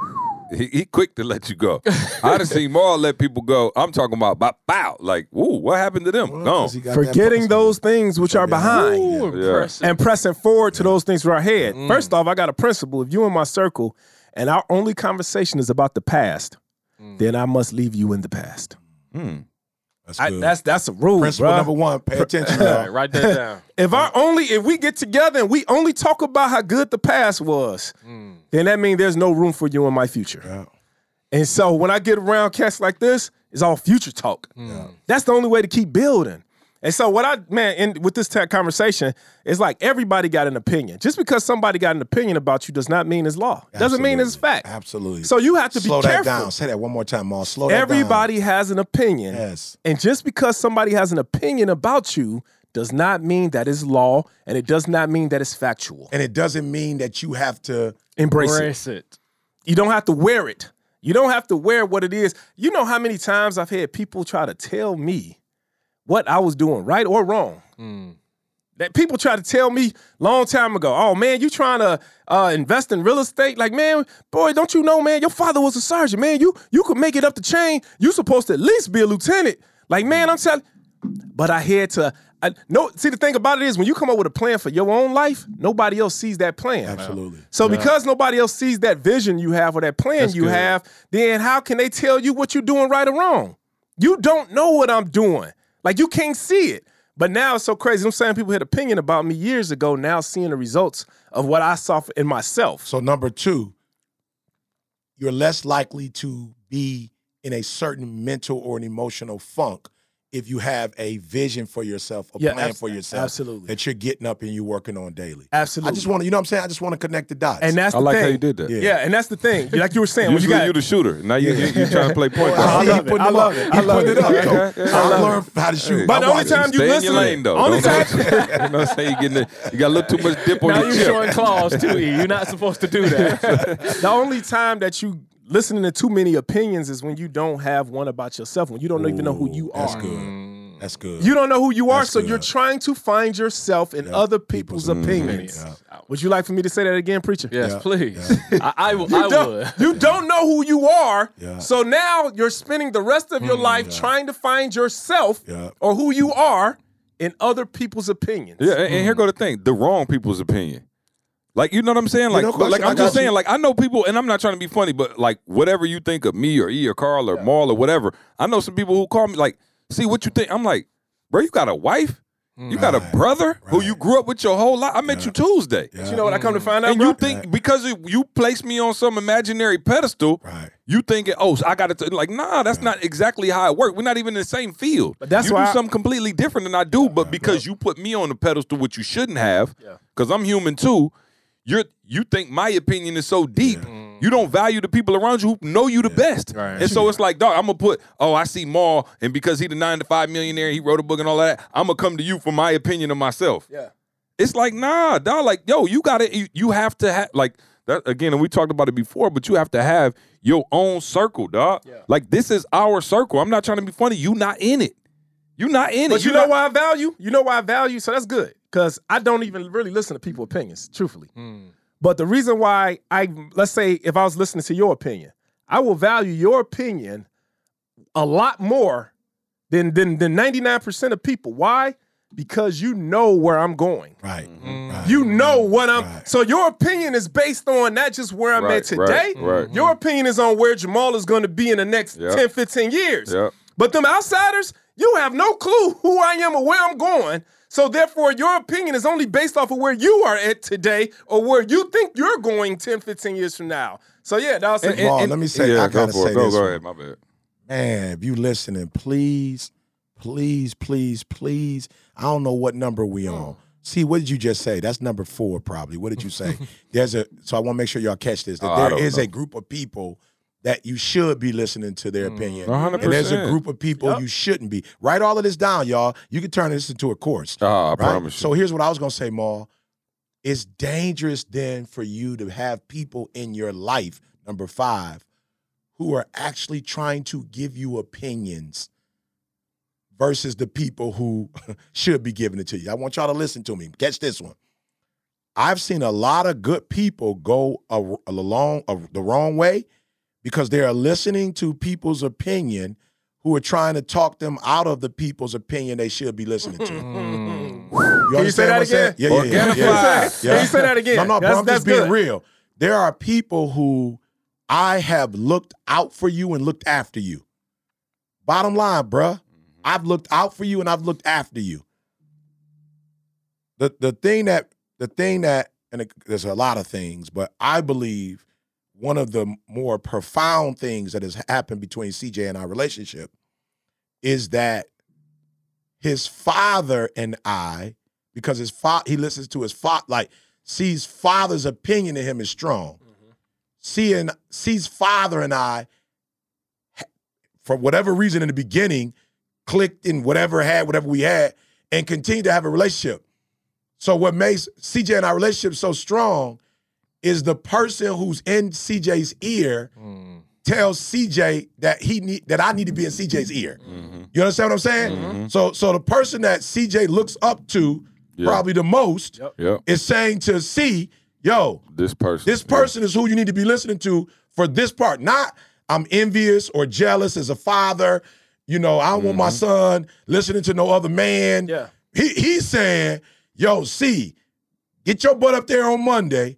he, he quick to let you go. I done seen more let people go. I'm talking about bow, bow. Like, ooh, what happened to them? Well, Gone. 'cause he got that Forgetting those things which are behind. Ooh, impressive. and pressing forward to those things that are ahead. Mm. First off, I got a principle. If you in my circle and our only conversation is about the past, Mm. then I must leave you in the past. That's I, that's that's a rule, Principle bruh. number one. Pay attention. (laughs) All y'all. right, write that (laughs) down. If our only if we get together and we only talk about how good the past was, mm. then that means there's no room for you in my future. Yeah. And so when I get around cats like this, it's all future talk. Mm. That's the only way to keep building. And so what I man, in with this tech conversation, it's like everybody got an opinion. Just because somebody got an opinion about you does not mean it's law. Doesn't mean it's fact. Absolutely. So you have to be. Slow be that down. Say that one more time, Mark. Slow that down. Everybody has an opinion. Yes. And just because somebody has an opinion about you does not mean that it's law and it does not mean that it's factual. And it doesn't mean that you have to. Embrace it. Embrace it. You don't have to wear it. You don't have to wear what it is. You know how many times I've had people try to tell me what I was doing, right or wrong. That people try to tell me long time ago, oh man, you trying to uh, invest in real estate? Like, man, boy, don't you know, man, your father was a sergeant, man. You you could make it up the chain. You supposed to at least be a lieutenant. Like, man, I'm telling. But I had to. I, no, see the thing about it is when you come up with a plan for your own life, nobody else sees that plan. Absolutely. So because nobody else sees that vision you have or that plan That's you good. have, then how can they tell you what you're doing right or wrong? You don't know what I'm doing. Like you can't see it. But now it's so crazy. I'm saying people had opinion about me years ago. Now seeing the results of what I saw in myself. So number two, you're less likely to be in a certain mental or an emotional funk if you have a vision for yourself, a Yeah, plan abs- for yourself, absolutely. that you're getting up and you're working on daily. Absolutely. I just want to, you know what I'm saying? I just want to connect the dots. and that's I the like thing. how you did that. Yeah. Yeah, and that's the thing. Like you were saying, when you got you the shooter. Now you you, you trying to play point I guard. see love it. I love up. it. I love putting it. it up. Okay, though. okay. I I learned how to shoot. But the only watching. time you Stay in listen, your lane though. only Don't- time- (laughs) you know what I'm saying? You getting the, you got a little too much dip on Now your you're chip. showing claws too, E. You're not supposed to do that. (laughs) the only time that you listening to too many opinions is when you don't have one about yourself, when you don't even know who you are. That's are. good. Mm. That's good. You don't know who you are, That's so good. you're trying to find yourself in other people's, opinions. Would you like for me to say that again, preacher? Yes, Yeah. please. (laughs) I, I, will- You don't, would. (laughs) you don't know who you are, Yeah. so now you're spending the rest of your mm, life trying to find yourself Yeah. or who you are in other people's opinions. Yeah, and, and here go the thing: the wrong people's opinion. Like you know what I'm saying? Like, no like I I'm just got you. saying, like I know people, and I'm not trying to be funny, but like whatever you think of me or E or Carl or Maul or whatever, I know some people who call me like, "See what you think?" I'm like, "Bro, you got a wife? You got a Right, brother who you grew up with your whole life? I met you Tuesday." But you know what I come to find out, And bro? you think because it- you placed me on some imaginary pedestal, Right. you thinking, oh, so I got to like, nah, that's not exactly how it works. We're not even in the same field. But that's you why do I- something completely different than I do. But because you put me on the pedestal, which you shouldn't have, because I'm human too. You're you think my opinion is so deep. Mm. You don't value the people around you who know you the best. Right. And so it's like, dog, I'm gonna put, oh, I see Maul, and because he the nine to five millionaire, he wrote a book and all that, I'm gonna come to you for my opinion of myself. Yeah. It's like, nah, dog, like, yo, you gotta you, you have to have like that again, and we talked about it before, but you have to have your own circle, dog. Yeah. Like this is our circle. I'm not trying to be funny. You not in it. You not in But it. you You know not- why I value? You know why I value? So that's good. Because I don't even really listen to people's opinions, truthfully. Hmm. But the reason why I let's say if I was listening to your opinion, I will value your opinion a lot more than than than 99% of people. Why? Because you know where I'm going. Right. Mm-hmm. right. You know mm-hmm. what I'm Right. so your opinion is based on not just where I'm Right, at today. right, right. Your mm-hmm. opinion is on where Jemal is going to be in the next Yep. 10, 15 years. Yep. But them outsiders, you have no clue who I am or where I'm going. So therefore, your opinion is only based off of where you are at today or where you think you're going 10, 15 years from now. So yeah, that was And- let me say- yeah, I go gotta for it. say Go, this go one. ahead. My bad. Man, if you listening, please, please, please, please. I don't know what number we hmm. on. See, what did you just say? That's number four, probably. What did you say? (laughs) There's a so I want to make sure y'all catch this. That Oh, I there don't is know. a group of people that you should be listening to their opinion. A hundred And there's a group of people you shouldn't be. Write all of this down, y'all. You can turn this into a course. Ah, I right? promise you. So here's what I was gonna say, Maul. It's dangerous then for you to have people in your life, number five, who are actually trying to give you opinions versus the people who (laughs) should be giving it to you. I want y'all to listen to me. Catch this one. I've seen a lot of good people go a, a long a, the wrong way because they are listening to people's opinion who are trying to talk them out of the people's opinion they should be listening to. Mm. You Can you say that what saying? again? Yeah, yeah, yeah. yeah, Organifi. Can you say that again? No, no, bro, I'm that's just being good. real. There are people who I have looked out for you and looked after you. Bottom line, bruh. Mm-hmm. I've looked out for you and I've looked after you. The the thing that the thing that and it, there's a lot of things, but I believe one of the more profound things that has happened between CJ and our relationship is that his father and I, because his fa- he listens to his father, like sees father's opinion in him is strong. Mm-hmm. Seeing sees father and I, for whatever reason in the beginning, clicked in whatever had whatever we had, and continue to have a relationship. So what makes CJ and our relationship so strong is the person who's in CJ's ear mm. tells CJ that he need that I need to be in CJ's ear. Mm-hmm. You understand what I'm saying? Mm-hmm. So so the person that CJ looks up to Yeah. probably the most Yep. is saying to C, yo, This person. this person is who you need to be listening to for this part. Not I'm envious or jealous as a father. You know, I don't want my mm-hmm. son listening to no other man. Yeah. He he's saying, yo, C, get your butt up there on Monday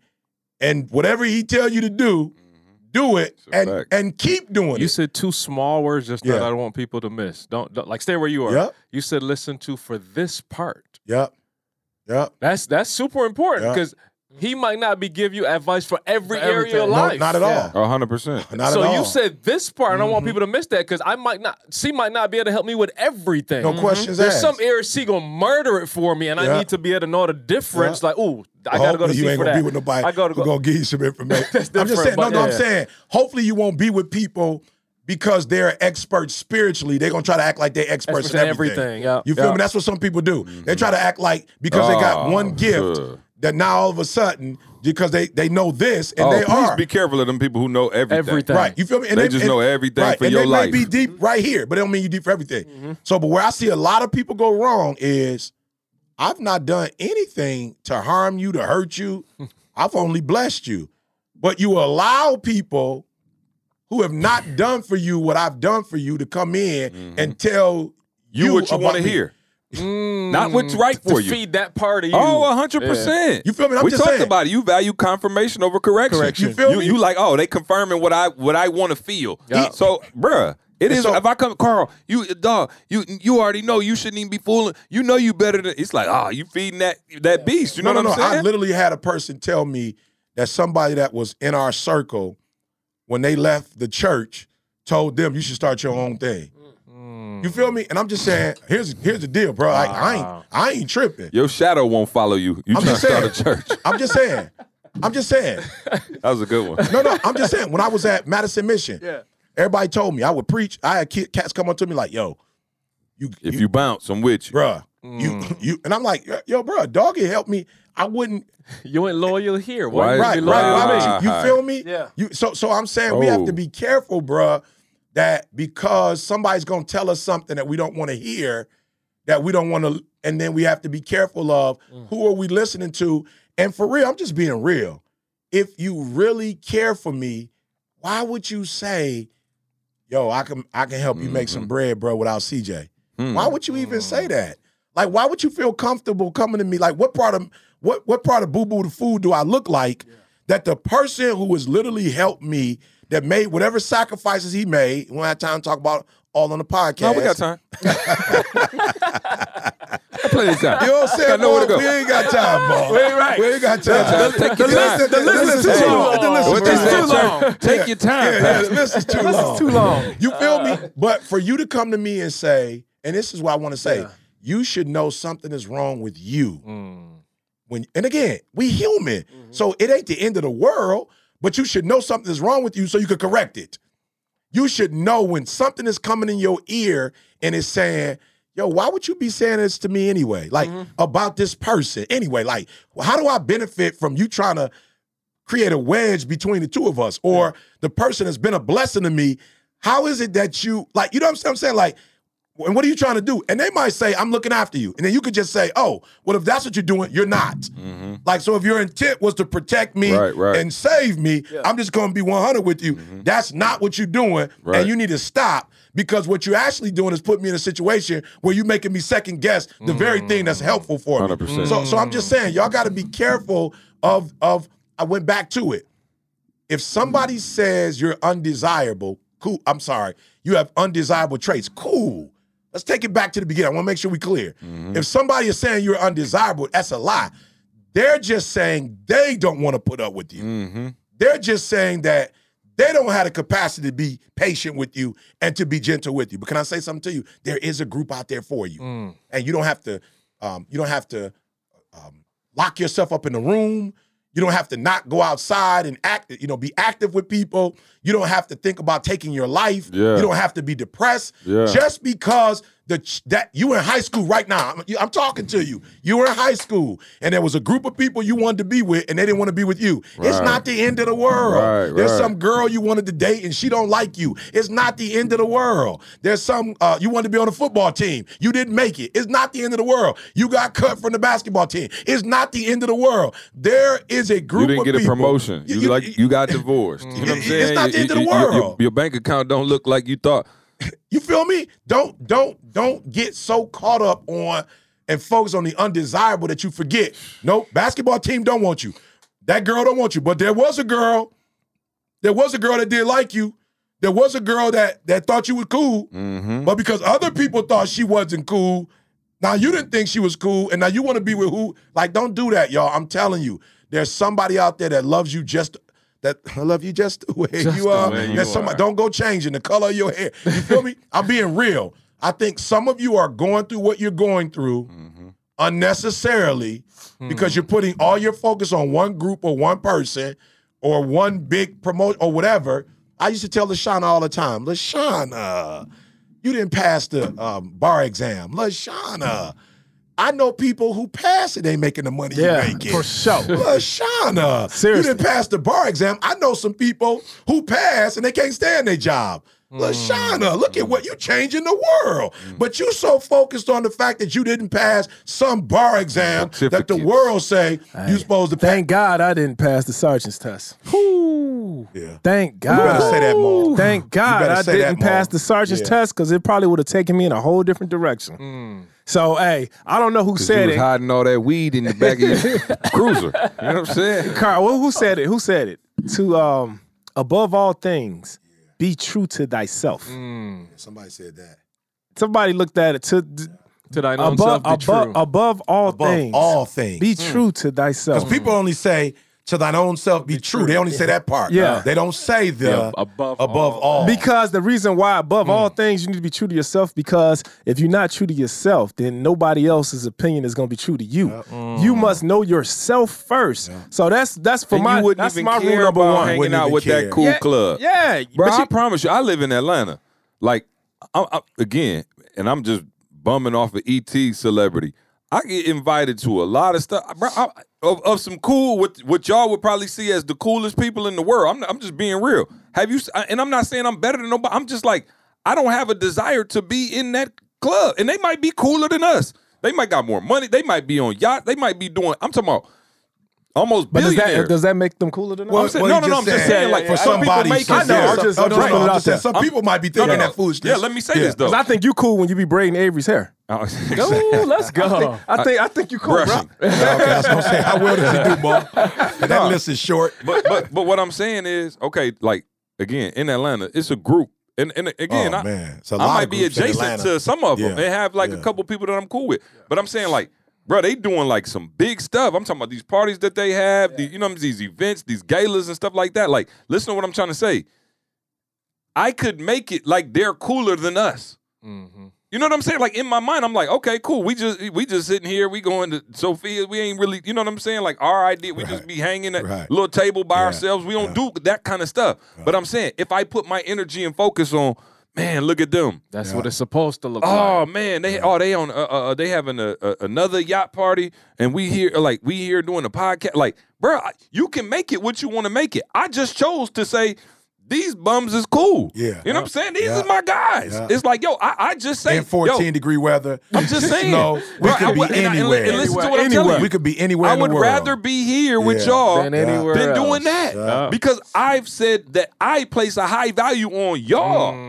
and whatever he tell you to do, mm-hmm. do it and fact. and keep doing You it. You said two small words just that I don't want people to miss. Don't, don't like stay where you are. Yep. You said listen to for this part. Yep. Yep. That's that's super important Yeah. because he might not be give you advice for every For area of everything. No, life. not at all. A hundred percent. Not so at all. you said this part, and I want mm-hmm. people to miss that because I might not. C might not be able to help me with everything. no mm-hmm. questions There's asked. some areas C gonna murder it for me, and I need to be able to know the difference. Yeah. Like, ooh, I gotta go to Hopefully C you ain't for gonna that. be with nobody I gotta go. gonna give you some information. (laughs) That's I'm just different, saying, no, but no, I'm saying, hopefully you won't be with people because they're experts spiritually. They're gonna try to act like they're experts, Experts in in everything. everything, yeah. You feel Yeah. me? That's what some people do. They try to mm-hmm. act like because they got ah, one gift sure. That now all of a sudden because they they know this and oh, they please are. be careful of them people who know everything. Everything. Right, you feel me? And They just know everything for and your they life. may be deep right here, but it don't mean you deep for everything. Mm-hmm. So, but where I see a lot of people go wrong is, I've not done anything to harm you, to hurt you. (laughs) I've only blessed you, but you allow people who have not done for you what I've done for you to come in and tell Mm-hmm. You, you, what you want to me. Hear. Not what's right to for you. feed that part of you. Oh, a hundred percent. You feel me? I'm we just talked saying. about it. You value confirmation over correction. Correction. You feel me? You like, oh, they confirming what I what I want to feel. Yeah. So, bruh, it And is. so- if I come, Carl, you dog, you you already know you shouldn't even be fooling. You know you better than. It's like, oh, you feeding that that beast. You know no, no, what no. I'm I saying? literally had a person tell me that somebody that was in our circle, when they left the church, told them you should start your own thing. You feel me? And I'm just saying, here's here's the deal, bro. Like, I ain't I ain't tripping. Your shadow won't follow you. You I'm trying to just start a saying. church. I'm just saying. I'm just saying. (laughs) That was a good one. No, no, I'm just saying. When I was at Madison Mission, Yeah. everybody told me I would preach. I had kid, cats come up to me like, "Yo, you, If you bounce, I'm with you. bruh, you, mm. you," and I'm like, "Yo, bruh, doggy help me." I wouldn't. (laughs) You ain't loyal here. Why- Why Right, you right, loyal right. right. You, you feel me? Yeah. You so so I'm saying we have to Oh. be careful, bruh, that because somebody's gonna tell us something that we don't want to hear, that we don't want to, and then we have to be careful of mm. who are we listening to. And for real, I'm just being real. If you really care for me, why would you say, "Yo, I can I can help you make some mm-hmm. bread, bro," without CJ? Hmm. Why would you even say mm. that? Like, why would you feel comfortable coming to me? Like, what part of what what part of boo boo the food do I look like that the person who has literally helped me, that made whatever sacrifices he made, we don't have time to talk about all on the podcast. No, we got time. Plenty of time. You know what I'm saying? Got nowhere to go. We ain't got time, boy. (laughs) We ain't right. We ain't got time. time. Take the your time. list, the list is too long. The list is too long. Take your time. Yeah, yeah, the list is too long. too long. You feel me? Uh. But for you to come to me and say, and this is what I want to say, you should know something is wrong with you. Mm. When and again, we human, mm-hmm. so it ain't the end of the world. But you should know something is wrong with you so you could correct it. You should know when something is coming in your ear and it's saying, "Yo, why would you be saying this to me anyway? Like mm-hmm. about this person anyway? Like, how do I benefit from you trying to create a wedge between the two of us or the person has been a blessing to me how is it that you like you know what i'm saying like and what are you trying to do and they might say i'm looking after you and then you could just say oh well if that's what you're doing you're not like so if your intent was to protect me Right, right. and save me i'm just going to be 100 with you that's not what you're doing Right. and you need to stop because what you're actually doing is put me in a situation where you're making me second guess the very thing that's helpful for me 100%. so so i'm just saying y'all got to be careful of of i went back to it if somebody says you're undesirable, cool. I'm sorry, you have undesirable traits. Cool. Let's take it back to the beginning. I want to make sure we clear. If somebody is saying you're undesirable, that's a lie. They're just saying they don't want to put up with you. They're just saying that they don't have the capacity to be patient with you and to be gentle with you. But can I say something to you? There is a group out there for you, and you don't have to. Um, you don't have to um, lock yourself up in the room. You don't have to not go outside and act, you know, be active with people. You don't have to think about taking your life. Yeah. You don't have to be depressed. Yeah. Just because the that you in high school right now, I'm, I'm talking to you. You were in high school and there was a group of people you wanted to be with and they didn't want to be with you. It's not the end of the world. Right, There's right. some girl you wanted to date and she don't like you. It's not the end of the world. There's some uh, you wanted to be on a football team. You didn't make it. It's not the end of the world. You got cut from the basketball team. It's not the end of the world. There is a group You didn't get a promotion. You, like you got divorced. You know what I'm saying? (laughs) It's not the You- end of the you- you- your- world. your bank account don't look like you thought. (laughs) You feel me? Don't don't don't get so caught up on and focus on the undesirable that you forget. Nope, basketball team don't want you. That girl don't want you. But there was a girl. There was a girl that did like you. There was a girl that that thought you was cool. Mm-hmm. But because other people thought she wasn't cool, now you didn't think she was cool, and now you want to be with who? Like, don't do that, y'all. I'm telling you, there's somebody out there that loves you just that I love you just the way Just you are. way you There's somebody, are. don't go changing the color of your hair. You feel me? I'm being real. I think some of you are going through what you're going through unnecessarily because you're putting all your focus on one group or one person or one big promote or whatever. I used to tell Lashana all the time, Lashana, you didn't pass the um, bar exam. Lashana, I know people who pass it ain't making the money Yeah, you making. for sure. (laughs) Lashana, Seriously. you didn't pass the bar exam. I know some people who pass and they can't stand their job. Mm. Lashana, look at what you're changing the world. But you so focused on the fact that you didn't pass some bar exam that the world say you supposed to pass. Thank God I didn't pass the sergeant's test. Whew. Yeah. Thank God. You better say that, Maul. Thank God I didn't pass the sergeant's Yeah. test because it probably would have taken me in a whole different direction. So, hey, I don't know who Cause you said was it. hiding all that weed in the back of your (laughs) cruiser. You know what I'm saying? Carl, well, who said it? Who said it? To um, above all things, be true to thyself. Somebody said that. Somebody looked at it to To thine own above self be above true. above all Above things. all things. Be true to thyself. Because people only say to thine own self be true. They only say that part. Yeah. They don't say the Yeah, above above all. all. Because the reason why, above hmm. all things, you need to be true to yourself. Because if you're not true to yourself, then nobody else's opinion is going to be true to you. Mm. You must know yourself first. So that's that's for and my you wouldn't that's even my care rule number about one. hanging Wouldn't out with care. that cool yeah, club. Yeah, Bro, but I you- promise you, I live in Atlanta. Like, I, I, again, and I'm just bumming off of ET celebrity. I get invited to a lot of stuff, I, of, of some cool what what y'all would probably see as the coolest people in the world. I'm I'm just being real. Have you? And I'm not saying I'm better than nobody. I'm just like I don't have a desire to be in that club, and they might be cooler than us. They might got more money. They might be on yacht. They might be doing. I'm talking about almost but does billionaires. that does that make them cooler than Well, us? saying- well, no, he no, no, I'm just saying, like, for other people somebody. make some- I know, yeah, I'm some- just- I'm just no, I'm just saying there. Some I'm- people might be thinking no, that foolishness. Yeah, let me say this though. Because I think you cool when you be braiding Avery's hair. Oh, (laughs) (laughs) Ooh, let's go. I think I think you cool, bro. Brushing. (laughs) okay, I was gonna say, how well does he do, boy? That list is short. but but but what I'm saying is, okay, like again in Atlanta, it's a group, and and again, oh I, man, it's a I lot might be adjacent to some of them and have like a couple people that I'm cool with. But I'm saying like, bro, they doing like some big stuff. I'm talking about these parties that they have, the, you know, these events, these galas and stuff like that. Like, listen to what I'm trying to say. I could make it like they're cooler than us. Mm-hmm. You know what I'm saying? Like in my mind, I'm like, okay, cool. We just we just sitting here. We going to Sophia. We ain't really, you know what I'm saying? Like our idea, we just be hanging at Right. a little table by Yeah. ourselves. We don't do that kind of stuff. But I'm saying, if I put my energy and focus on, man, look at them. That's Yeah. what it's supposed to look Oh like. Oh man, they oh they on uh, uh they having a, a another yacht party, and we here like we here doing a podcast. Like, bro, you can make it what you want to make it. I just chose to say. These bums is cool. Yeah. You know what I'm saying? These Yeah. is my guys. Yeah. It's like, yo, I, I just say in 14 yo, degree weather. I'm just (laughs) saying. No, we Bro, could I be would- and I- and li- anywhere. Listen to what I'm telling you. We could be anywhere I in the would world. rather be here with Yeah. y'all Than than anywhere doing else. that Yeah. because I've said that I place a high value on y'all. Mm.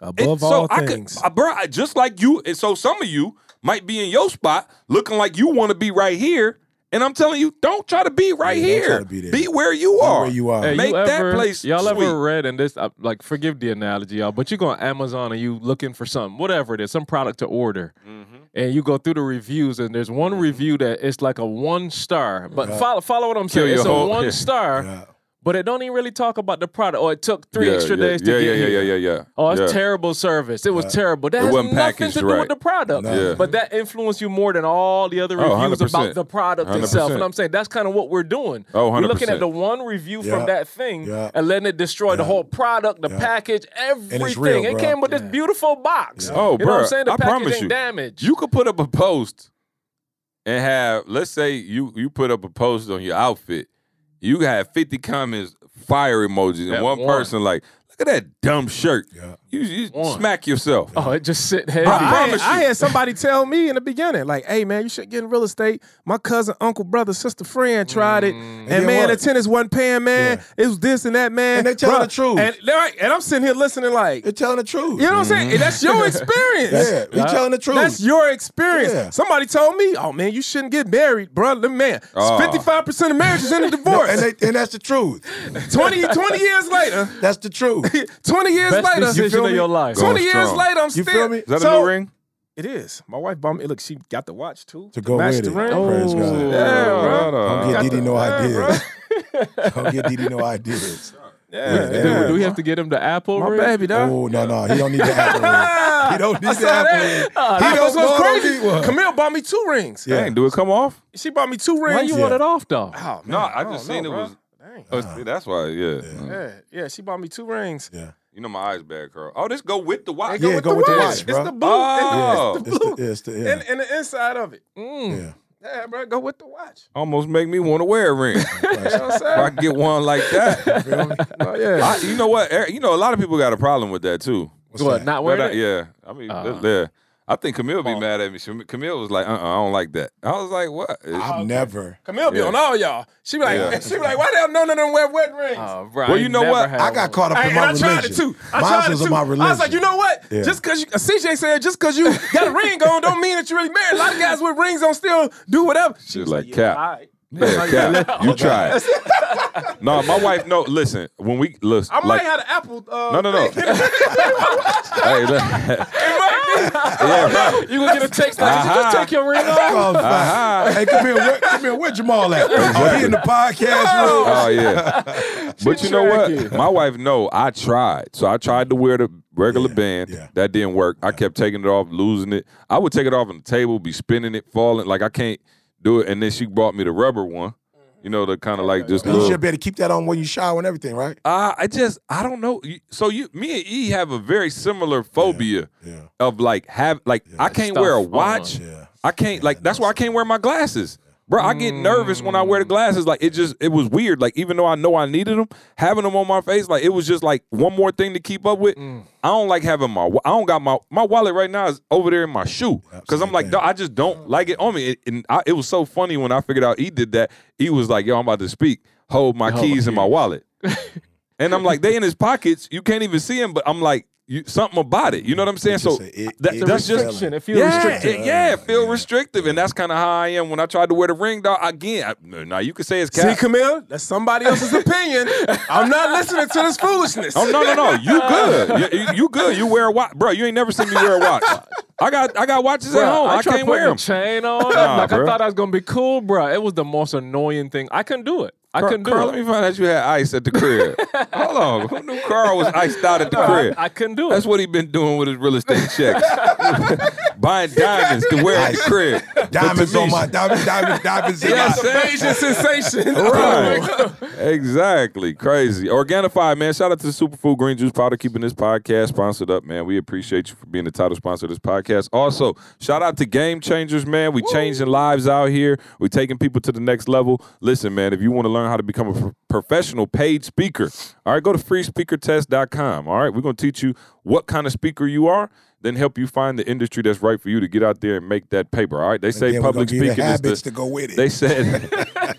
Above And all I things. could, uh, bro, I- just like you, and so some of you might be in your spot looking like you want to be right here. And I'm telling you, don't try to be right Yeah, don't here. try to be there. where you Be are. where you are. Hey, Make you that place Y'all sweet. ever read in this? Uh, like, forgive the analogy, y'all, but you go on Amazon and you looking for something, whatever it is, some product to order, Mm-hmm. and you go through the reviews, and there's one review that it's like a one star, but Yeah. follow follow what I'm Kill saying. It's a whole- one yeah. (laughs) star, Yeah. But it don't even really talk about the product. Or it took three Yeah, extra yeah, days to yeah, get yeah, yeah, here. yeah, yeah, yeah. Oh, it's yeah. terrible service. It was terrible. That It has wasn't nothing packaged to do right. with the product. No. Yeah. But that influenced you more than all the other Oh, reviews 100%. about the product itself. 100%. And I'm saying that's kind of what we're doing. Oh, We're looking at the one review Yeah. from that thing Yeah. and letting it destroy the whole product, the Yeah. package, everything. real, it came with this beautiful box. Oh, you know bro, what I'm saying? The I package promise ain't you. damaged. You could put up a post and have, let's say you you put up a post on your outfit. You have 50 comments, fire emojis, and That one, one. person like, look at that dumb shirt. Yeah. You, you smack yourself. oh, it just sit heavy. Bro, I, promise had, I had somebody tell me in the beginning, like, "Hey, man, you should get in real estate." My cousin, uncle, brother, sister, friend tried it, mm. and, then man, what? the tenants wasn't paying. Man, it was this and that, man. And they telling Bruh, the truth. And, they're and I'm sitting here listening, like, They're telling the truth. you know what I'm saying? And that's your mm-hmm. (laughs) experience. yeah, you're telling the truth. That's your experience. Yeah. Somebody told me, "Oh man, you shouldn't get married, bro." Man, Oh. fifty-five percent of marriages end in (laughs) divorce. and, they, and that's the truth. 20, 20 years later, That's the truth. (laughs) twenty years Best later, decision feel of me? your life. Going twenty years strong. later, I'm You still. feel me? Is that so, a new ring? It is. My wife bought me. Look, she got the watch too To go match with the it. ring. Praise God. Yeah, bro. Don't Got get Didi the- no yeah, ideas. Don't (laughs) get Didi no ideas. (laughs) Yeah, Dude, do we have to get him the Apple my ring? baby, dog. Oh no no, he don't need the apple ring. (laughs) He don't need I the apple that. ring. Uh, He don't was what's go crazy. need one. Camille bought me two rings. Yeah. Dang, do it come off? She bought me two rings. Why you Yeah. want it off though? Oh, man, No, I don't just know, seen it bro. was- Dang. Oh, That's why, yeah. Yeah, yeah. She bought me two rings. Yeah. You know my eyes bad, Carl. Oh, this go with the watch. They Yeah, go with the watch, It's bro. the blue. Oh. It's It's the blue. the, it's the, yeah. and, and the inside of it. Mm. yeah. Yeah, bro. Go with the watch. Almost make me want to wear a ring. (laughs) You know what I'm I saying? can get one like (laughs) that. Feel me? Oh, yeah. I, you know what? You know, a lot of people got a problem with that too. What's What? that? Not wearing I- it? yeah, I mean, Uh. yeah. I think Camille be mad at me. She- Camille was like, "Uh, uh I don't like that." I was like, "What?" I've never. Camille be Yeah. on all y'all. She be like, Yeah. (laughs) she be like, why the hell none of them wear wedding rings? Oh, bro, Well, you know never what? I got caught up Hey, in and my I religion. tried it too. I Mine tried it was too. in my I was like, you know what? Yeah. Just because you, uh, CJ said, just because you got a ring on, don't mean that you're really married. A lot of guys with rings on still do whatever. She was like, "Cap." All right. Yeah, Cap, you try it. (laughs) no, my wife. No, listen. When we listen, I might like, have an apple. Uh, no, no, no. (laughs) hey, look. yeah, right. You gonna get a text like, "Did you just take your ring off? Oh, fine. Aha. Hey, come here. Where, come here. Where Jemal at? Oh, he in the podcast room. Oh yeah. but you know what? My wife know I tried. So I tried to wear the regular Yeah, band. yeah. That didn't work. I kept taking it off, losing it. I would take it off on the table, be spinning it, falling. Like I can't do it. And then she brought me the rubber one. You know, the kind of like just You should be able to keep that on when you shower and everything, right? Uh, I just I don't know. So you, me and E have a very similar phobia Yeah. of like have like I can't wear a Stuff on. watch. Yeah. I can't like that's why I can't wear my glasses. Bro, I get nervous when I wear the glasses. Like it just it was weird. Like even though I know I needed them, having them on my face, like it was just like one more thing to keep up with. I don't like having my I don't got my my wallet right now is over there in my shoe because I'm like I just don't like it on me. It- and I, it was so funny when I figured out he did that. He was like, "Yo, I'm about to speak. Hold my keys in my wallet." (laughs) and I'm like, they in his pockets. You can't even see him, but I'm like, you, something about it. You know what I'm saying? It's So just a- it- that- it- that's just Restriction. It feels yeah, restricted. it- yeah, it feel restrictive, and that's kind of how I am when I tried to wear the ring. Dog again, I, now you could say it's See. Camille, that's somebody else's opinion. I'm not listening to this foolishness. Oh no no no! You good? You, you- you good? You wear a watch, bro? You ain't never seen me wear a watch. I got I got watches at home. I, tried can't wear a them. chain on. Nah, like bruh. I thought I was gonna be cool, bro. It was the most annoying thing. I couldn't do it. I couldn't do Carl, it. let me find out you had ice at the crib. (laughs) Hold on, who knew Carl was iced out at the crib? I couldn't do it. That's what he been doing with his real estate checks, (laughs) buying (laughs) diamonds to wear at the crib. Diamonds on my diamonds, diamonds, diamonds. in Yes, my- sir. Asian sensation. Right. (laughs) exactly. Crazy. Organifi, man. Shout out to the Superfood Green Juice Powder keeping this podcast sponsored up, man. We appreciate you for being the title sponsor of this podcast. Also, shout out to Game Changers, man. We changing lives out here. We taking people to the next level. Listen, man, if you want to learn how to become a professional paid speaker, all right, go to freespeakertest.com. All right, we're going to teach you what kind of speaker you are. Then help you find the industry that's right for you to get out there and make that paper. All right. They say public gonna give you the speaking is habits the, to go with it. They said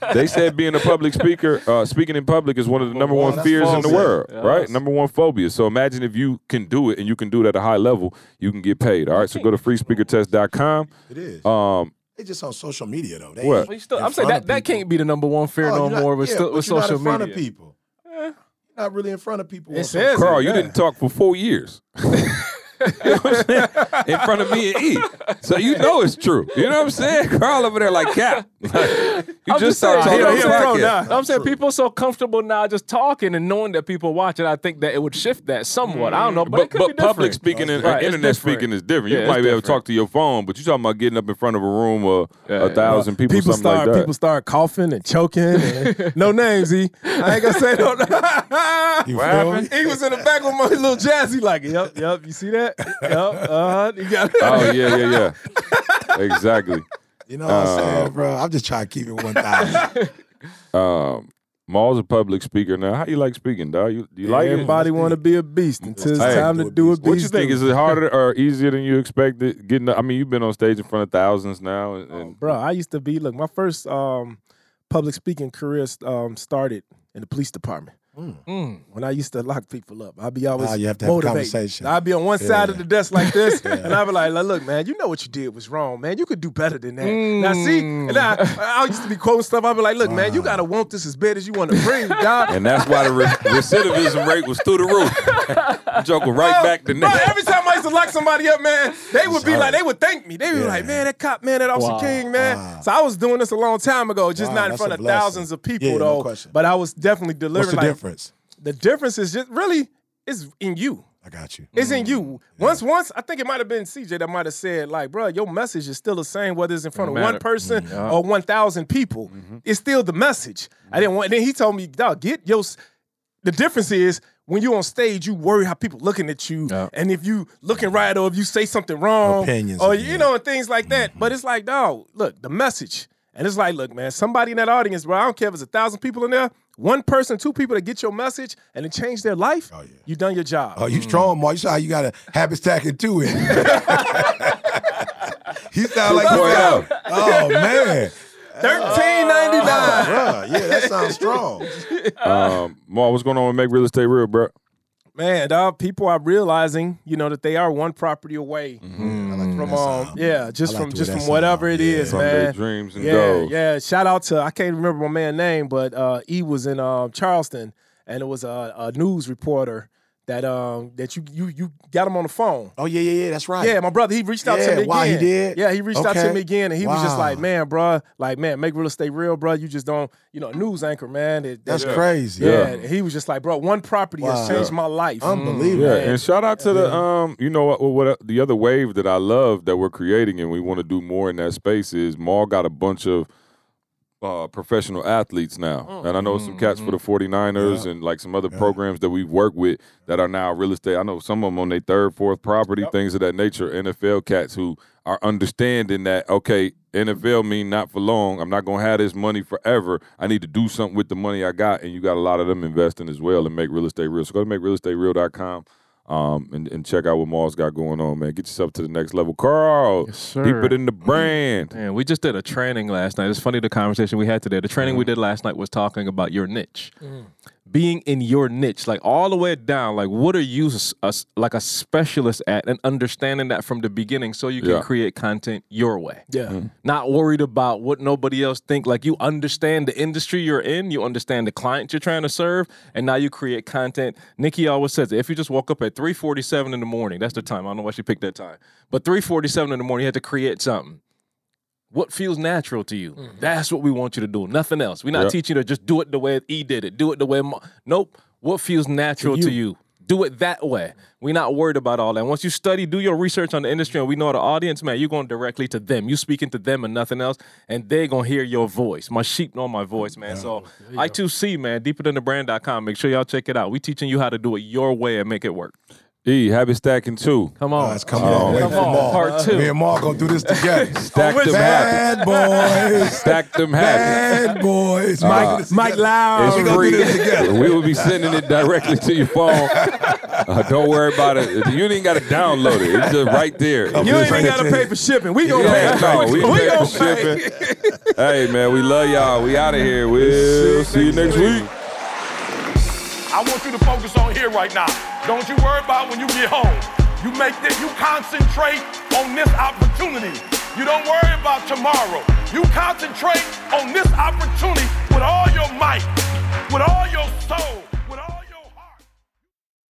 (laughs) they said being a public speaker, uh, speaking in public is one of the number one fears in the world, Yes. right? Number one phobia. So imagine if you can do it and you can do it at a high level, you can get paid. All right. So go to freespeakertest.com. It is. Um, They just on social media though. They What? ain't But you still, I'm saying that, that can't be the number one fear Oh, no not- more with, yeah, sto- but with you're not Eh. social in front media. of people. You're not really in front of people. It on says social Carl, you Yeah. didn't talk for four years. (laughs) You know what I'm saying? In front of me and E. So you know it's true. You know what I'm saying? (laughs) Carl over there like Cap. you I'm just just started saying, talking he- on he a pro podcast. now. I'm saying people are so comfortable now just talking and knowing that people watch it. I think that it would shift that somewhat. I don't know, but, But, it could but be public different. speaking and Right, internet speaking is different. Yeah, you it's might be able to talk to your phone, but you talking about getting up in front of a room of Yeah, a thousand people, People something start like that. people start coughing and choking. And, (laughs) no names, E. I ain't gonna say no. You feel me? he was in the back with my little jazzy, like, yep, yep. You see that? Yep. Uh huh. You got oh yeah, yeah, yeah. exactly. You know what I'm Uh, saying, bro? I'm just trying to keep it 1,000. Um, Maul's a public speaker now. How you like speaking, dog? You you like it? Everybody want to be a beast until it's Hey, time to do a beast. What you think? thing. Is it harder or easier than you expected? Getting, I mean, you've been on stage in front of thousands now, and, and bro? I used to be look. My first um, public speaking career um, started in the police department. Mm. When I used to lock people up, I'd be always Ah, you have to have a conversation. I'd be on one side of the desk like this, (laughs) and I'd be like, "Look, man, you know what you did was wrong, man. You could do better than that." Now, see, and I, I used to be quoting stuff. I'd be like, "Look, man, you gotta want this as bad as you want to breathe, dog." and that's why the re- recidivism rate was through the roof. (laughs) Joker right Bro, back the bro, next. every time I used to lock somebody up, man, they would be Sorry. like, they would thank me. They would be like, man, that cop, man, that Officer Wow. King, man. Wow. So I was doing this a long time ago, just Wow, not in front of blessing. thousands of people Yeah, no though. question. but I was definitely What's delivering. the like, difference? The difference is just really it's in you. I got you. It's in mm. you. Once, once I think it might have been CJ that might have said, like, bro, your message is still the same, whether it's in front of matter. one person Mm-hmm. or one thousand people. Mm-hmm. It's still the message. I didn't want. Then he told me, dog, get your. The difference is when you on stage, you worry how people looking at you, Yeah. and if you looking right or if you say something wrong, Opinions or you yeah. know, and things like that. Mm-hmm. But it's like, dog, look, the message, and it's like, look, man, somebody in that audience, bro, I don't care if it's a thousand people in there, one person, two people that get your message and it change their life. Oh, yeah. You done your job. Oh, you strong, Mark. You saw how you got a habit stacking too in. (laughs) he sound like you Boy, got, Oh man. Thirteen ninety nine. Bruh, yeah, that sounds strong. (laughs) Um, Maul, what's going on with Make Real Estate Real, bro? Man, dog, people are realizing, you know, that they are one property away I like the from um yeah, just like from just from whatever sound. it is, Yeah. From their man. dreams and yeah, goals. yeah. Shout out to I can't remember my man's name, but uh, he was in um, Charleston, and it was a, a news reporter that um that you you you got him on the phone. Oh yeah, yeah, yeah. That's right. Yeah, my brother, he reached out to Yeah, me again. wow, he did? Yeah, he reached out to me again, and he was just like, "Man, bro, like, man, make real estate real, bro. You just don't, you know, news anchor, man. It- That's that- crazy. Yeah, and he was just like, bro, one property has Wow. changed my life. Unbelievable. Yeah, Man. and shout out to the um, you know what, what the other wave that I love that we're creating and we want to do more in that space is Maul got a bunch of uh, professional athletes now, and I know some cats for the 49ers and like some other programs that we've worked with that are now real estate. I know some of them on their third, fourth property, things of that nature. NFL cats who are understanding that okay, NFL mean not for long. I'm not gonna have this money forever. I need to do something with the money I got, and you got a lot of them investing as well and make real estate real. So go to makerealestatereal.com um, and, and check out what Maul's got going on, man. Get yourself to the next level. Carl, sir. deep it in the brand. Man, we just did a training last night. It's funny the conversation we had today. The training we did last night was talking about your niche. Being in your niche, like all the way down, like what are you s- a s- like a specialist at, and understanding that from the beginning, so you can Yeah. create content your way. Yeah. Mm-hmm. Not worried about what nobody else think. Like you understand the industry you're in, you understand the clients you're trying to serve, and now you create content. Nikki always says, if you just woke up at 3:47 in the morning, that's the time. I don't know why she picked that time, but 3:47 in the morning, you had to create something. What feels natural to you? That's what we want you to do. Nothing else. We're not Yeah. teaching you to just do it the way E did it. Do it the way. Ma- nope. What feels natural to you? Do it that way. We're not worried about all that. Once you study, do your research on the industry, and we know the audience, man, you're going directly to them. You speaking to them and nothing else, and they're gonna hear your voice. My sheep know my voice, man. So I2C, man, deeper than the brand.com. Make sure y'all check it out. We teaching you how to do it your way and make it work. E, habit stacking two. Come on. Guys, come on. Wait Come for on. Maul. Part two. Me and Maul gonna do this together. (laughs) Stack them habits. Bad boys. Stack them habits. Bad boys. Mike, Mike Loud. We're gonna do this together. We will be sending it directly to your phone. Uh, don't worry about it. You ain't got to download it. It's just right there. You Just ain't even gotta pay for shipping. We gonna Yeah, pay. no, we, pay gonna for shipping. hey man, we love y'all. We out of here. We'll see you next week. I want you to focus on here right now. Don't you worry about when you get home. You make this, you concentrate on this opportunity. You don't worry about tomorrow. You concentrate on this opportunity with all your might, with all your soul.